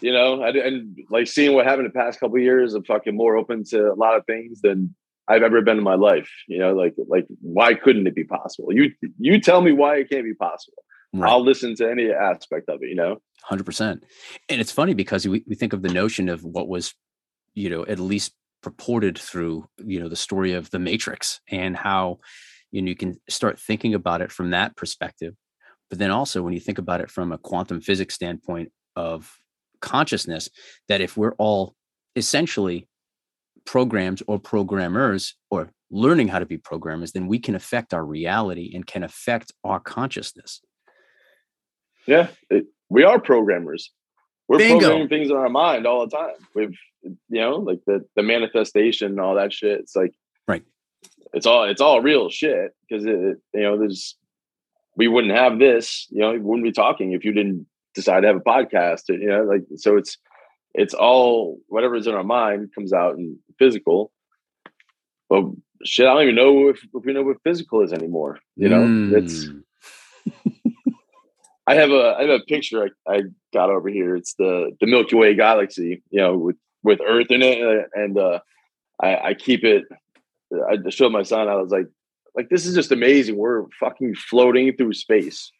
You know, and, and like seeing what happened the past couple of years, I'm fucking more open to a lot of things than I've ever been in my life. You know, like like why couldn't it be possible? You you tell me why it can't be possible. Right. I'll listen to any aspect of it. You know. Hundred percent. And it's funny because we, we think of the notion of what was, you know, at least purported through, you know, the story of the Matrix and how, you know, you can start thinking about it from that perspective. But then also when you think about it from a quantum physics standpoint of consciousness, that if we're all essentially programs or programmers or learning how to be programmers, then we can affect our reality and can affect our consciousness. Yeah, it, we are programmers. We're Bingo. programming things in our mind all the time. We've, you know, like the the manifestation, and all that shit. It's like, Right. It's all it's all real shit because it, you know, there's we wouldn't have this, you know, we wouldn't be talking if you didn't decide to have a podcast. You know, like so it's it's all whatever's in our mind comes out in physical. But shit, I don't even know if, if we know what physical is anymore. You know, it's Mm. I have a I have a picture I, I got over here. It's the the Milky Way galaxy, you know, with with Earth in it, uh, and uh, I, I keep it. I showed my son. I was like, like this is just amazing. We're fucking floating through space.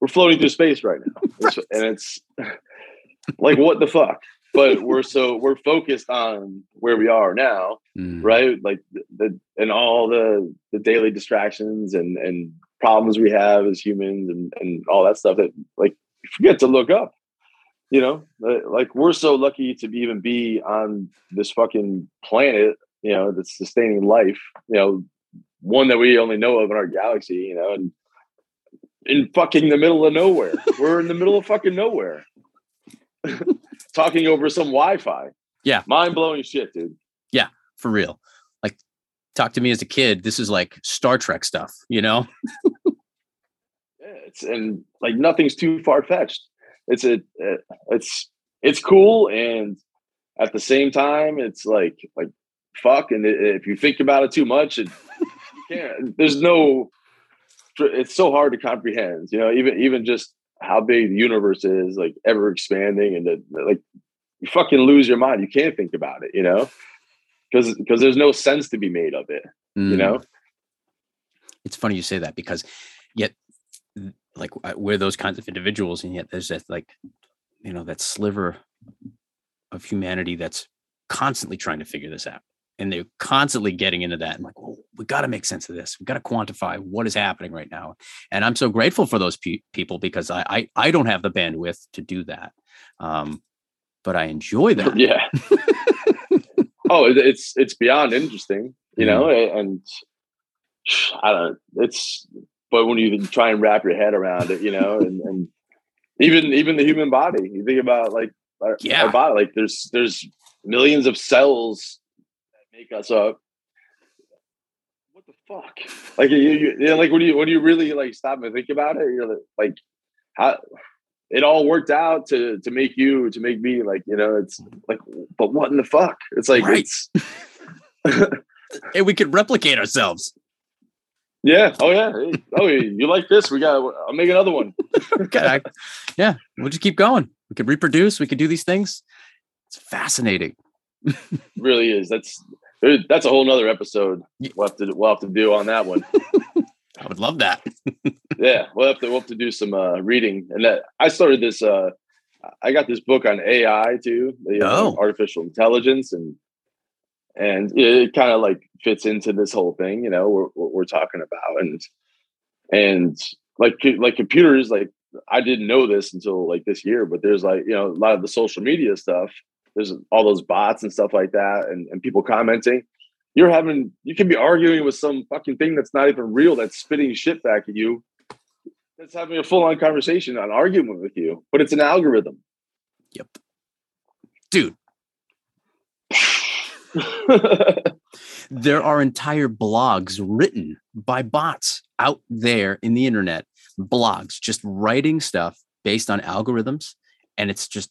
We're floating through space right now, and it's like what the fuck. But we're so we're focused on where we are now, Mm. right? Like the, the and all the the daily distractions and and problems we have as humans and and all that stuff that like you forget to look up. You know, like we're so lucky to be even be on this fucking planet. You know, that's sustaining life. You know, one that we only know of in our galaxy. You know, and in fucking the middle of nowhere, we're in the middle of fucking nowhere, talking over some Wi-Fi. Yeah. mind blowing shit, dude. Yeah, for real. Talk to me as a kid. This is like Star Trek stuff, you know? Yeah, it's and like nothing's too far fetched. It's a uh, it's it's cool and at the same time it's like like fuck and if you think about it too much it can't there's no it's so hard to comprehend you know even even just how big the universe is like ever expanding and like you fucking lose your mind you can't think about it you know because because there's no sense to be made of it you Mm. know? It's funny you say that because yet like we're those kinds of individuals and yet there's that like you know that sliver of humanity that's constantly trying to figure this out. And they're constantly getting into that and like well, we got to make sense of this. We got to quantify what is happening right now. And i'm so grateful for those pe- people because I, I i don't have the bandwidth to do that um but i enjoy that. Yeah oh it's it's beyond interesting you know mm-hmm. a- and i don't it's but when you try and wrap your head around it you know and, and even even the human body you think about like our, Yeah. our body like there's there's millions of cells that make us up. What the fuck? Like you, you, you know, like when you when you really like stop and think about it you're like, like how it all worked out to to make you to make me like you know it's like but what in the fuck? It's like Right. it's and we could replicate ourselves. Yeah. Oh yeah. Hey, oh you like this? We got i'll make another one. Okay yeah. We'll just keep going. We could reproduce. We could do these things. It's fascinating. Really is. That's that's a whole nother episode. We'll have to we'll have to do on that one i would love that. Yeah we'll have to we'll have to do some uh reading. And that i started this uh i got this book on ai too you know, Oh. artificial intelligence and and it kind of like fits into this whole thing you know we're, we're talking about. And and like like computers like i didn't know this until like this year but there's like you know a lot of the social media stuff there's all those bots and stuff like that and, and people commenting you're having you can be arguing with some fucking thing that's not even real that's spitting shit back at you. That's having a full-on conversation an argument with you but it's an algorithm. Yep. Dude. There are entire blogs written by bots out there in the internet. Blogs just writing stuff based on algorithms and it's just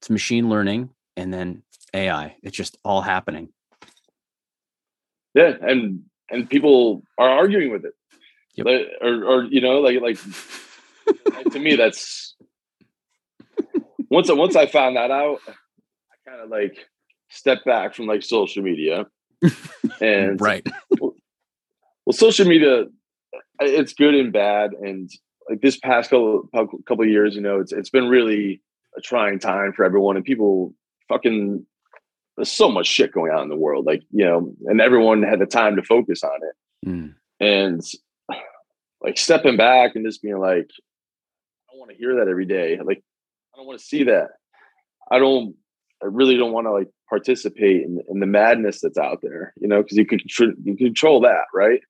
it's machine learning and then AI. It's just all happening. Yeah, and and people are arguing with it, Yep. Like, or or you know, like like to me, that's once I- once I found that out, I kind of like stepped back from like social media, and right. well, social media, it's good and bad, and like this past couple couple of years, you know, it's it's been really a trying time for everyone, and people fucking there's so much shit going on in the world, like you know, and everyone had the time to focus on it, Mm. and like stepping back and just being like, I don't want to hear that every day, like I don't want to see that, I don't, I really don't want to like participate in, in the madness that's out there, you know, because you can contr- you control that, right?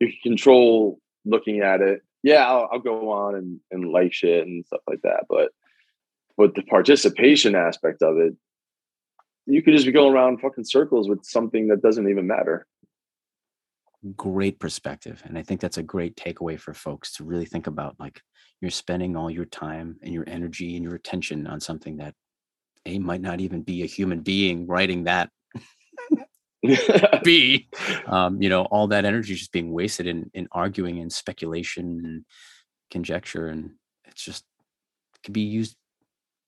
You can control looking at it. Yeah, I'll, I'll go on and, and like shit and stuff like that, but but the participation aspect of it, you could just be going around fucking circles with something that doesn't even matter. Great perspective. And I think that's a great takeaway for folks to really think about like you're spending all your time and your energy and your attention on something that A might not even be a human being writing that B. Um, you know, all that energy is just being wasted in in arguing and speculation and conjecture. And it's just it could be used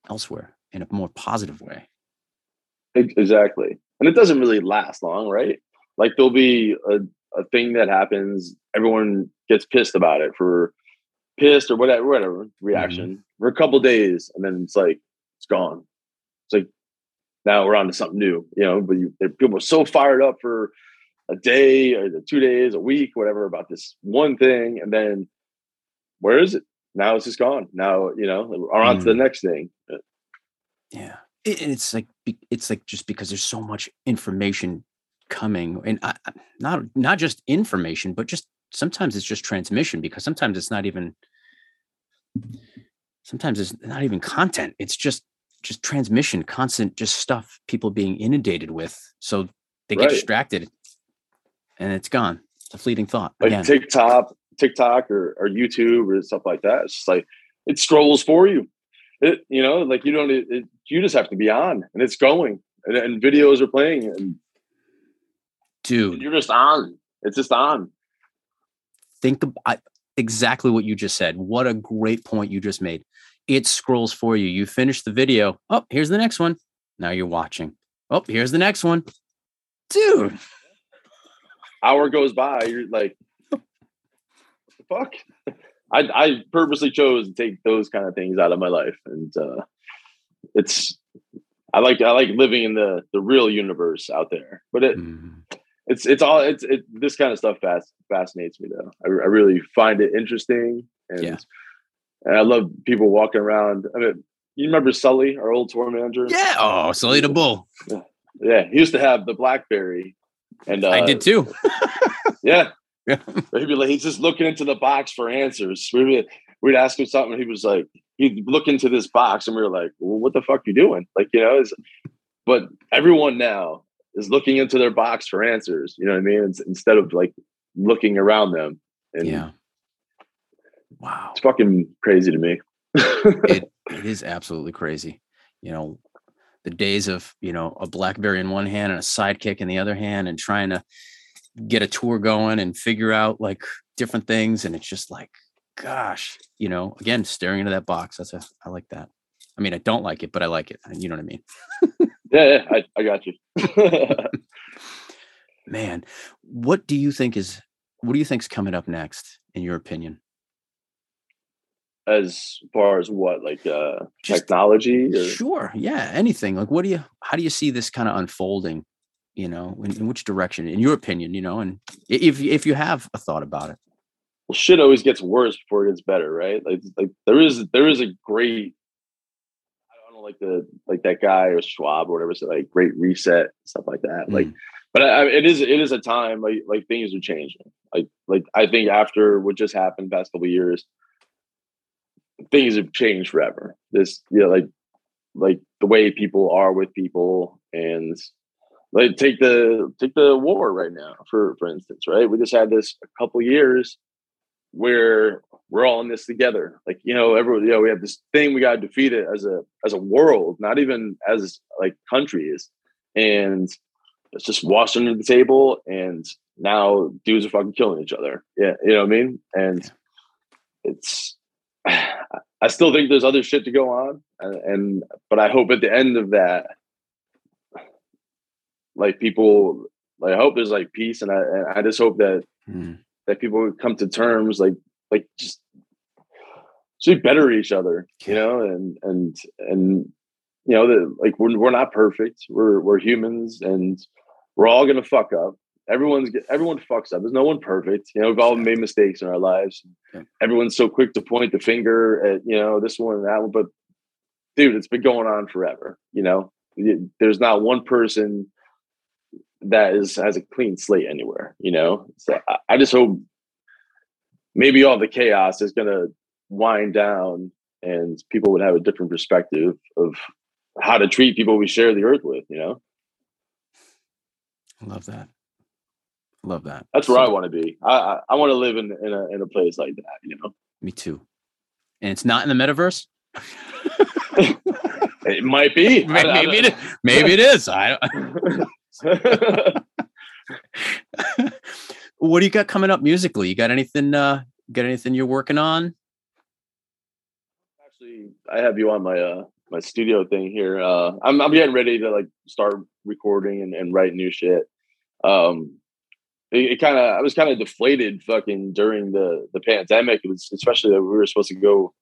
elsewhere in a more positive way. Ex- Exactly. And it doesn't really last long, right? Like there'll be a, a thing that happens, everyone gets pissed about it for pissed or whatever, whatever reaction mm-hmm. for a couple days, and then it's like it's gone. It's like now we're on to something new, you know. But you, people are so fired up for a day or two days, a week, whatever about this one thing, and then where is it? Now it's just gone. Now you know, we're on to the mm. next thing. Yeah. And it's like it's like just because there's so much information coming and I, not not just information but just sometimes it's just transmission because sometimes it's not even sometimes it's not even content it's just just transmission constant just stuff people being inundated with so they get Right. distracted and it's gone it's a fleeting thought like again TikTok, TikTok or, or YouTube or stuff like that. It's just like it scrolls for you. It you know like you don't it, it- you just have to be on and it's going and, and videos are playing and dude you're just on. It's just on. think I, exactly what you just said. What a great point you just made. It scrolls for you. You finish the video. Oh, here's the next one. Now you're watching. Oh, here's the next one. Dude, Hour goes by, you're like, what the fuck. I I purposely chose to take those kind of things out of my life, and uh, it's I like I like living in the the real universe out there, but it Mhm. it's it's all it's it this kind of stuff fast fascinates me though I, I really find it interesting and Yeah. and i love people walking around i mean you remember sully our old tour manager yeah. Oh, Sully the Bull. yeah he used to have the blackberry and uh, I did too. yeah Yeah. he'd be like he's just looking into the box for answers we'd, we'd ask him something he was like he'd look into this box and we were like well, what the fuck you doing like you know but everyone now is looking into their box for answers you know what i mean it's, instead of like looking around them and Yeah. Wow. it's fucking crazy to me It, it is absolutely crazy. You know, the days of, you know, a Blackberry in one hand and a sidekick in the other hand and trying to get a tour going and figure out like different things. And it's just like, gosh, you know, again, staring into that box. That's a, I like that. I mean, I don't like it, but I like it. You know what I mean? yeah, yeah I, I got you Man, what do you think is, what do you think's coming up next, in your opinion? as far as what like uh Just- technology or Sure. Yeah. Anything. Like, what do you, how do you see this kind of unfolding? You know, in, in which direction, in your opinion, you know, and if, if you have a thought about it. well, shit always gets worse before it gets better, right? Like, like there is there is a great, I don't know, like the like that guy or Schwab or whatever said, like great reset stuff like that. Like, Mm. but I, I- it is it is a time like like things are changing. Like like I think after what just happened past couple of years, things have changed forever. This you know like like the way people are with people and like take the take the war right now for for instance right we just had this a couple years where we're all in this together. Like, you know, everyone, you know, we have this thing we got to defeat it as a as a world, not even as like countries. And it's just washed under the table. And now dudes are fucking killing each other. Yeah, you know what I mean? And it's I still think there's other shit to go on. And, and but I hope at the end of that, like people like I hope there's like peace and I and I just hope that Mm. that people would come to terms like like just just better each other, you know, and and and you know that like we're we're not perfect. We're we're humans and we're all gonna fuck up. Everyone's everyone fucks up. There's no one perfect. You know, we've all made mistakes in our lives. Yeah. Everyone's so quick to point the finger at you know this one and that one, but dude, it's been going on forever. You know, there's not one person that is has a clean slate anywhere. You know, so I, I just hope maybe all the chaos is going to wind down and people would have a different perspective of how to treat people we share the earth with. You know, I love that. Love that. that's where I want to be. I I, I want to live in in a in a place like that. You know, Me too. And it's not in the metaverse. it might be. I- maybe it. Maybe it is. I. what do you got coming up musically? You got anything? Uh, got anything you're working on? Actually, I have you on my uh my studio thing here. Uh, I'm I'm getting ready to like start recording and, and write new shit. Um, it, it kind of I was kind of deflated fucking during the the pandemic. Especially that we were supposed to go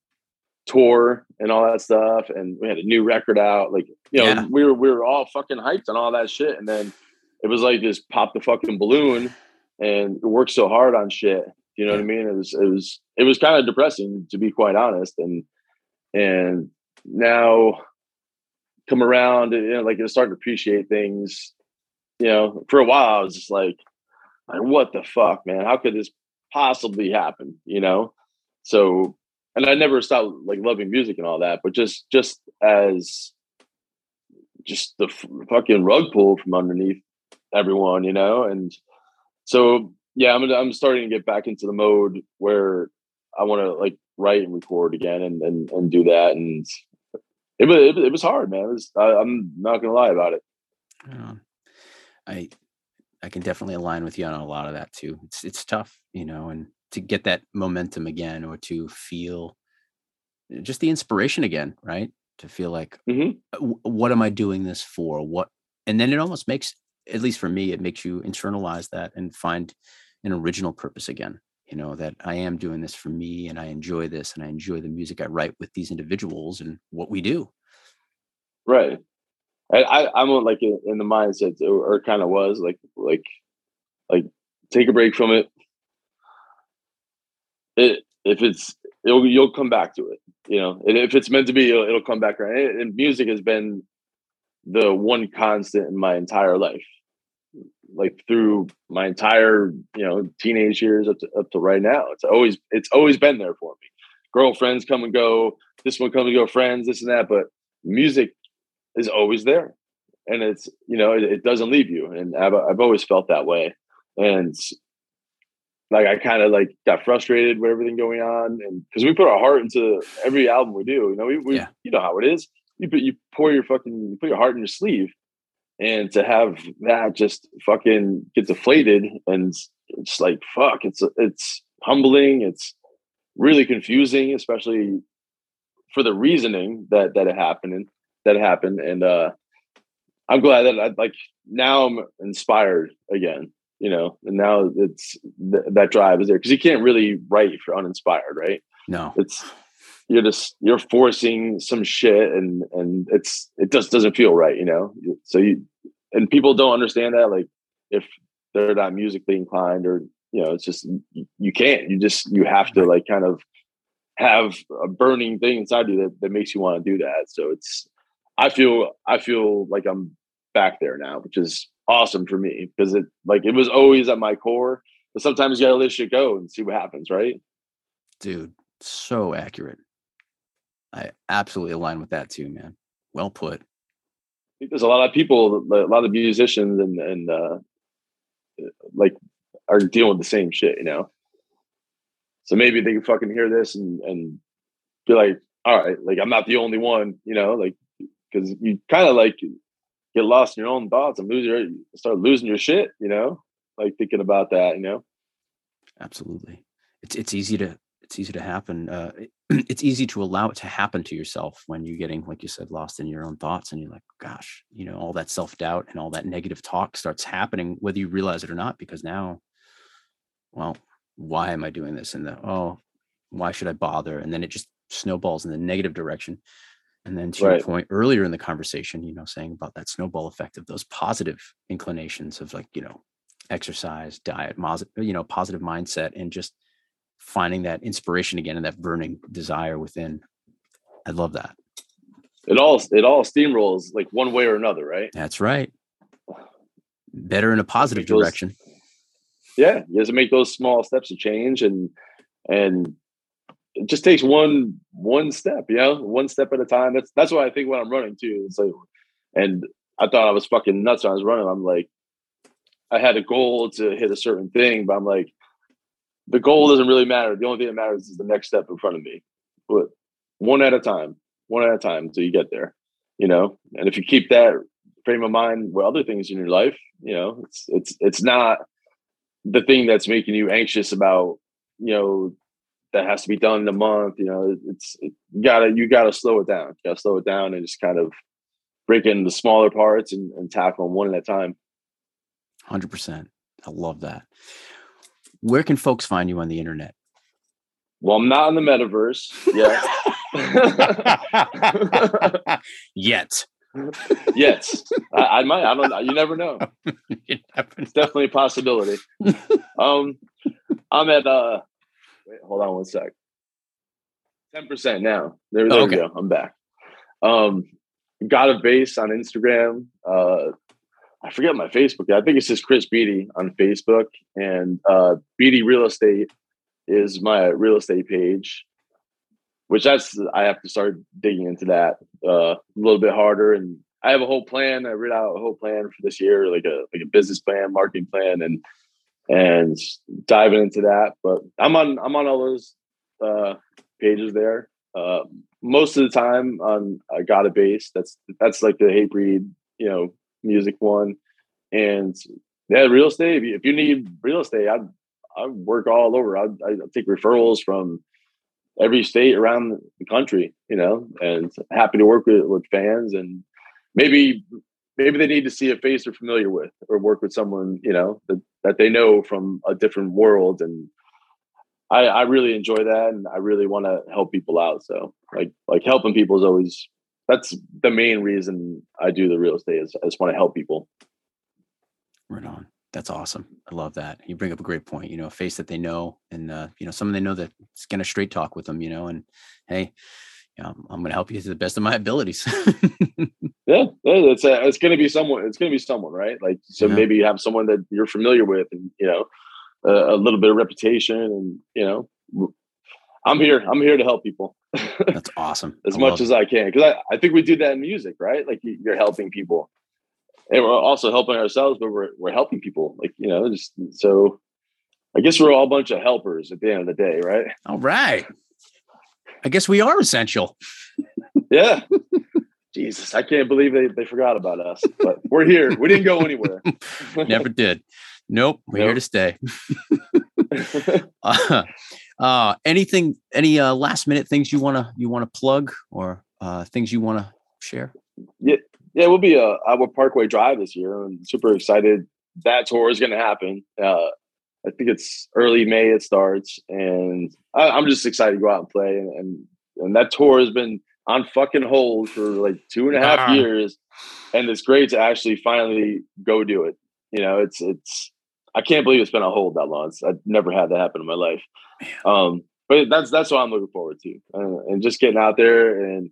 tour and all that stuff, and we had a new record out. Like you know, Yeah. we were we were all fucking hyped on all that shit, and then it was like just pop the fucking balloon, and it worked so hard on shit. You know what I mean? It was it was it was kind of depressing to be quite honest, and and now come around and you know, like you're starting to appreciate things. You know, for a while I was just like, like what the fuck, man? How could this possibly happen? You know, so and I never stopped like loving music and all that, but just just as just the fucking rug pulled from underneath everyone, you know, and so yeah, I'm I'm starting to get back into the mode where I want to like write and record again and and, and do that, and it was it, it was hard, man. Was, I, I'm not gonna lie about it. I I can definitely align with you on a lot of that too. It's it's tough, you know, and to get that momentum again or to feel just the inspiration again, right? To feel like Mhm. "Uh, what am I doing this for? What and then it almost makes at least for me, it makes you internalize that and find an original purpose again. You know, that I am doing this for me and I enjoy this and I enjoy the music I write with these individuals and what we do. Right. I, I I'm like in, in the mindset, or, or kind of was like like like take a break from it. It if it's it'll, you'll come back to it, you know. And if it's meant to be, it'll, it'll come back around. And music has been the one constant in my entire life, like through my entire you know teenage years up to up to right now. It's always it's always been there for me. Girlfriends come and go. This one come and go. Friends, this and that. But music is always there and it's you know it, it doesn't leave you and I've, I've always felt that way and like i kind of like got frustrated with everything going on and because we put our heart into every album we do you know we, we Yeah. you know how it is. You put you pour your fucking you put your heart in your sleeve and to have that just fucking get deflated and it's like fuck it's it's humbling it's really confusing especially for the reasoning that that it happened and that happened. And uh i'm glad that i like now i'm inspired again you know and now it's th- that drive is there because you can't really write if you're uninspired right? No. it's you're just you're forcing some shit and and it's it just doesn't feel right you know? So you and people don't understand that like if they're not musically inclined or you know it's just you, you can't you just you have to like kind of have a burning thing inside you that, that makes you want to do that. So it's i feel i feel like i'm back there now which is awesome for me because it like it was always at my core but sometimes you gotta let shit go and see what happens right? Dude so accurate. I absolutely align with that too man. Well put. I think there's a lot of people, a lot of musicians, and and uh, like are dealing with the same shit. You know, so maybe they can fucking hear this and and be like, all right, like I'm not the only one, you know, like because you kind of like get lost in your own thoughts and lose your start losing your shit, you know, like thinking about that, you know. Absolutely, it's it's easy to it's easy to happen. Uh, it's easy to allow it to happen to yourself when you're getting, like you said, lost in your own thoughts, and you're like, gosh, you know, all that self doubt and all that negative talk starts happening, whether you realize it or not, because now, well, why am I doing this? And the oh, why should I bother? And then it just snowballs in the negative direction. And then to right. your point earlier in the conversation, you know, saying about that snowball effect of those positive inclinations of like, you know, exercise, diet, you know, positive mindset, and just finding that inspiration again and that burning desire within. I love that. It all it all steamrolls like one way or another, right? That's right. Better in a positive direction. yeah, you have to make those small steps of change and and it just takes one one step, you know, one step at a time. That's that's what I think when I'm running too. It's like, and I thought I was fucking nuts when I was running. I'm like, I had a goal to hit a certain thing, but I'm like, the goal doesn't really matter. The only thing that matters is the next step in front of me. But one at a time, one at a time until you get there, you know. And if you keep that frame of mind with other things in your life, you know, it's it's it's not the thing that's making you anxious about, you know, that has to be done in a month. You know, it's it, you gotta you gotta slow it down. You gotta slow it down and just kind of break it into smaller parts and, and tackle them one at a time. Hundred percent. I love that. Where can folks find you on the internet? Well, I'm not in the metaverse yet. yet. yes, I, I, might. I don't. know. You never know. you never know. It's definitely a possibility. um, I'm at uh Wait, hold on one sec. Ten percent now. There, there okay. we go. I'm back. Um, God of Bass on Instagram. Uh, I forget my Facebook. I think it's just Chris Beattie on Facebook, and uh, Beattie Real Estate is my real estate page. Which that's I have to start digging into that uh, a little bit harder, and I have a whole plan. I read out a whole plan for this year, like a like a business plan, marketing plan, and and diving into that. But I'm on I'm on all those uh, pages there. Uh, most of the time on I God of Bass. That's that's like the Hatebreed, you know, music one. And yeah, real estate. If you, if you need real estate, I I work all over. I I take referrals from every state around the country, you know, and happy to work with with fans and maybe maybe they need to see a face they're familiar with or work with someone you know that, that they know from a different world and I, I really enjoy that and I really want to help people out. So like like helping people is always that's the main reason I do the real estate is I just want to help people. Right on. That's awesome. I love that. You bring up a great point. You know, a face that they know and uh, you know, someone they know that's gonna straight talk with them, you know, and hey, know, I'm gonna help you to the best of my abilities. yeah, it's a, uh, it's gonna be someone. It's gonna be someone, right? Like so, yeah. maybe you have someone that you're familiar with, and you know, a, a little bit of reputation, and you know, I'm here. I'm here to help people. That's awesome. as I much as I can, because I, I think we do that in music, right? Like you're helping people, and we're also helping ourselves, but we're we're helping people. Like you know, just so. I guess we're all a bunch of helpers at the end of the day, right? All right. I guess we are essential. yeah. Jesus, I can't believe they, they forgot about us, but we're here. We didn't go anywhere. Never did. Nope. We're nope. here to stay. uh, uh, anything, any uh, last minute things you want to, you want to plug or uh, things you want to share? Yeah. Yeah. We'll be uh, our Parkway Drive this year. I'm super excited. That tour is going to happen. Uh, I think it's early May it starts, and I, am just excited to go out and play. And, and, and that tour has been on fucking hold for like two and a half uh years, and it's great to actually finally go do it. You know, it's it's I can't believe it's been on hold that long. It's, I've never had that happen in my life. Um, but that's that's what I'm looking forward to, uh, and just getting out there and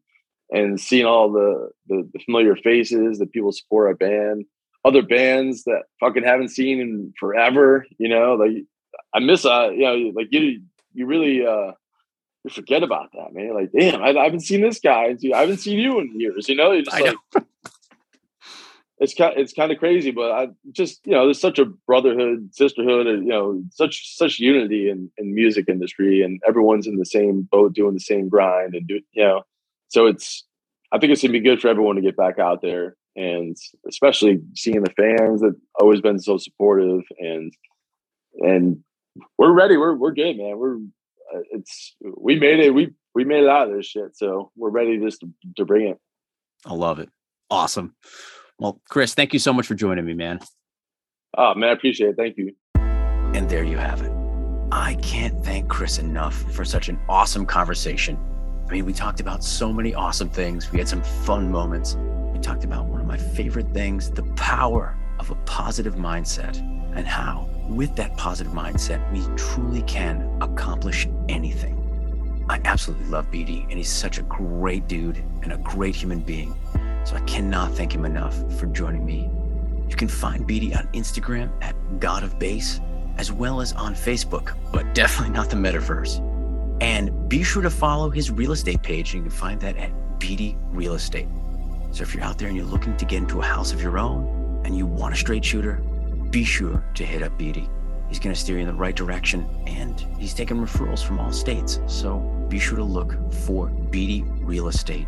and seeing all the, the, the familiar faces that people support our band other bands that fucking haven't seen in forever. You know, like I miss uh, you know, like you you really uh you forget about that, man. Like, damn, I, I haven't seen this guy. I haven't seen you in years. You know, you're just I like, know. it's kind it's kind of crazy, but I just you know there's such a brotherhood, sisterhood, and you know such such unity in in music industry, and everyone's in the same boat, doing the same grind, and do you know. So it's I think it's gonna be good for everyone to get back out there, and especially seeing the fans that always been so supportive, and and we're ready. We're we're good, man. We're uh, it's we made it. We we made it out of this shit, so we're ready just to, to bring it. I love it. Awesome. Well, Chris, thank you so much for joining me, man. Oh, man, I appreciate it. Thank you. And there you have it. I can't thank Chris enough for such an awesome conversation. I mean, we talked about so many awesome things. We had some fun moments. Talked about one of my favorite things the power of a positive mindset and how, with that positive mindset, we truly can accomplish anything. I absolutely love Beattie, and he's such a great dude and a great human being. So I cannot thank him enough for joining me. You can find Beattie on Instagram at God of Bass, as well as on Facebook, but definitely not the metaverse. And be sure to follow his real estate page. You can find that at Beattie Real Estate. So if you're out there and you're looking to get into a house of your own and you want a straight shooter, be sure to hit up Beattie. He's going to steer you in the right direction and he's taking referrals from all states. So be sure to look for Beattie Real Estate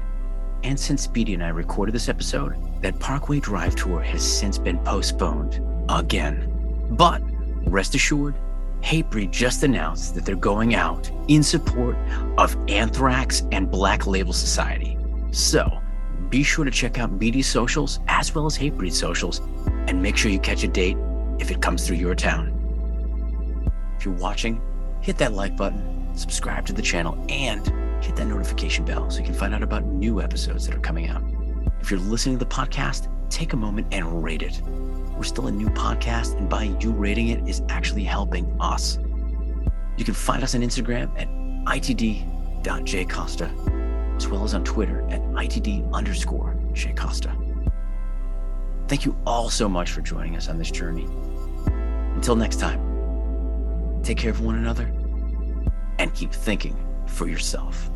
and since Speedy and I recorded this episode, that Parkway Drive tour has since been postponed again. But rest assured, Hatebreed just announced that they're going out in support of Anthrax and Black Label Society. So be sure to check out Beattie socials as well as Hatebreed socials and make sure you catch a date if it comes through your town. If you're watching, hit that like button, subscribe to the channel, and hit that notification bell so you can find out about new episodes that are coming out. If you're listening to the podcast, take a moment and rate it. We're still a new podcast, and by you rating it is actually helping us. You can find us on Instagram at itd.jcosta, as well as on Twitter at itd underscore jcosta. Thank you all so much for joining us on this journey. Until next time, take care of one another and keep thinking for yourself.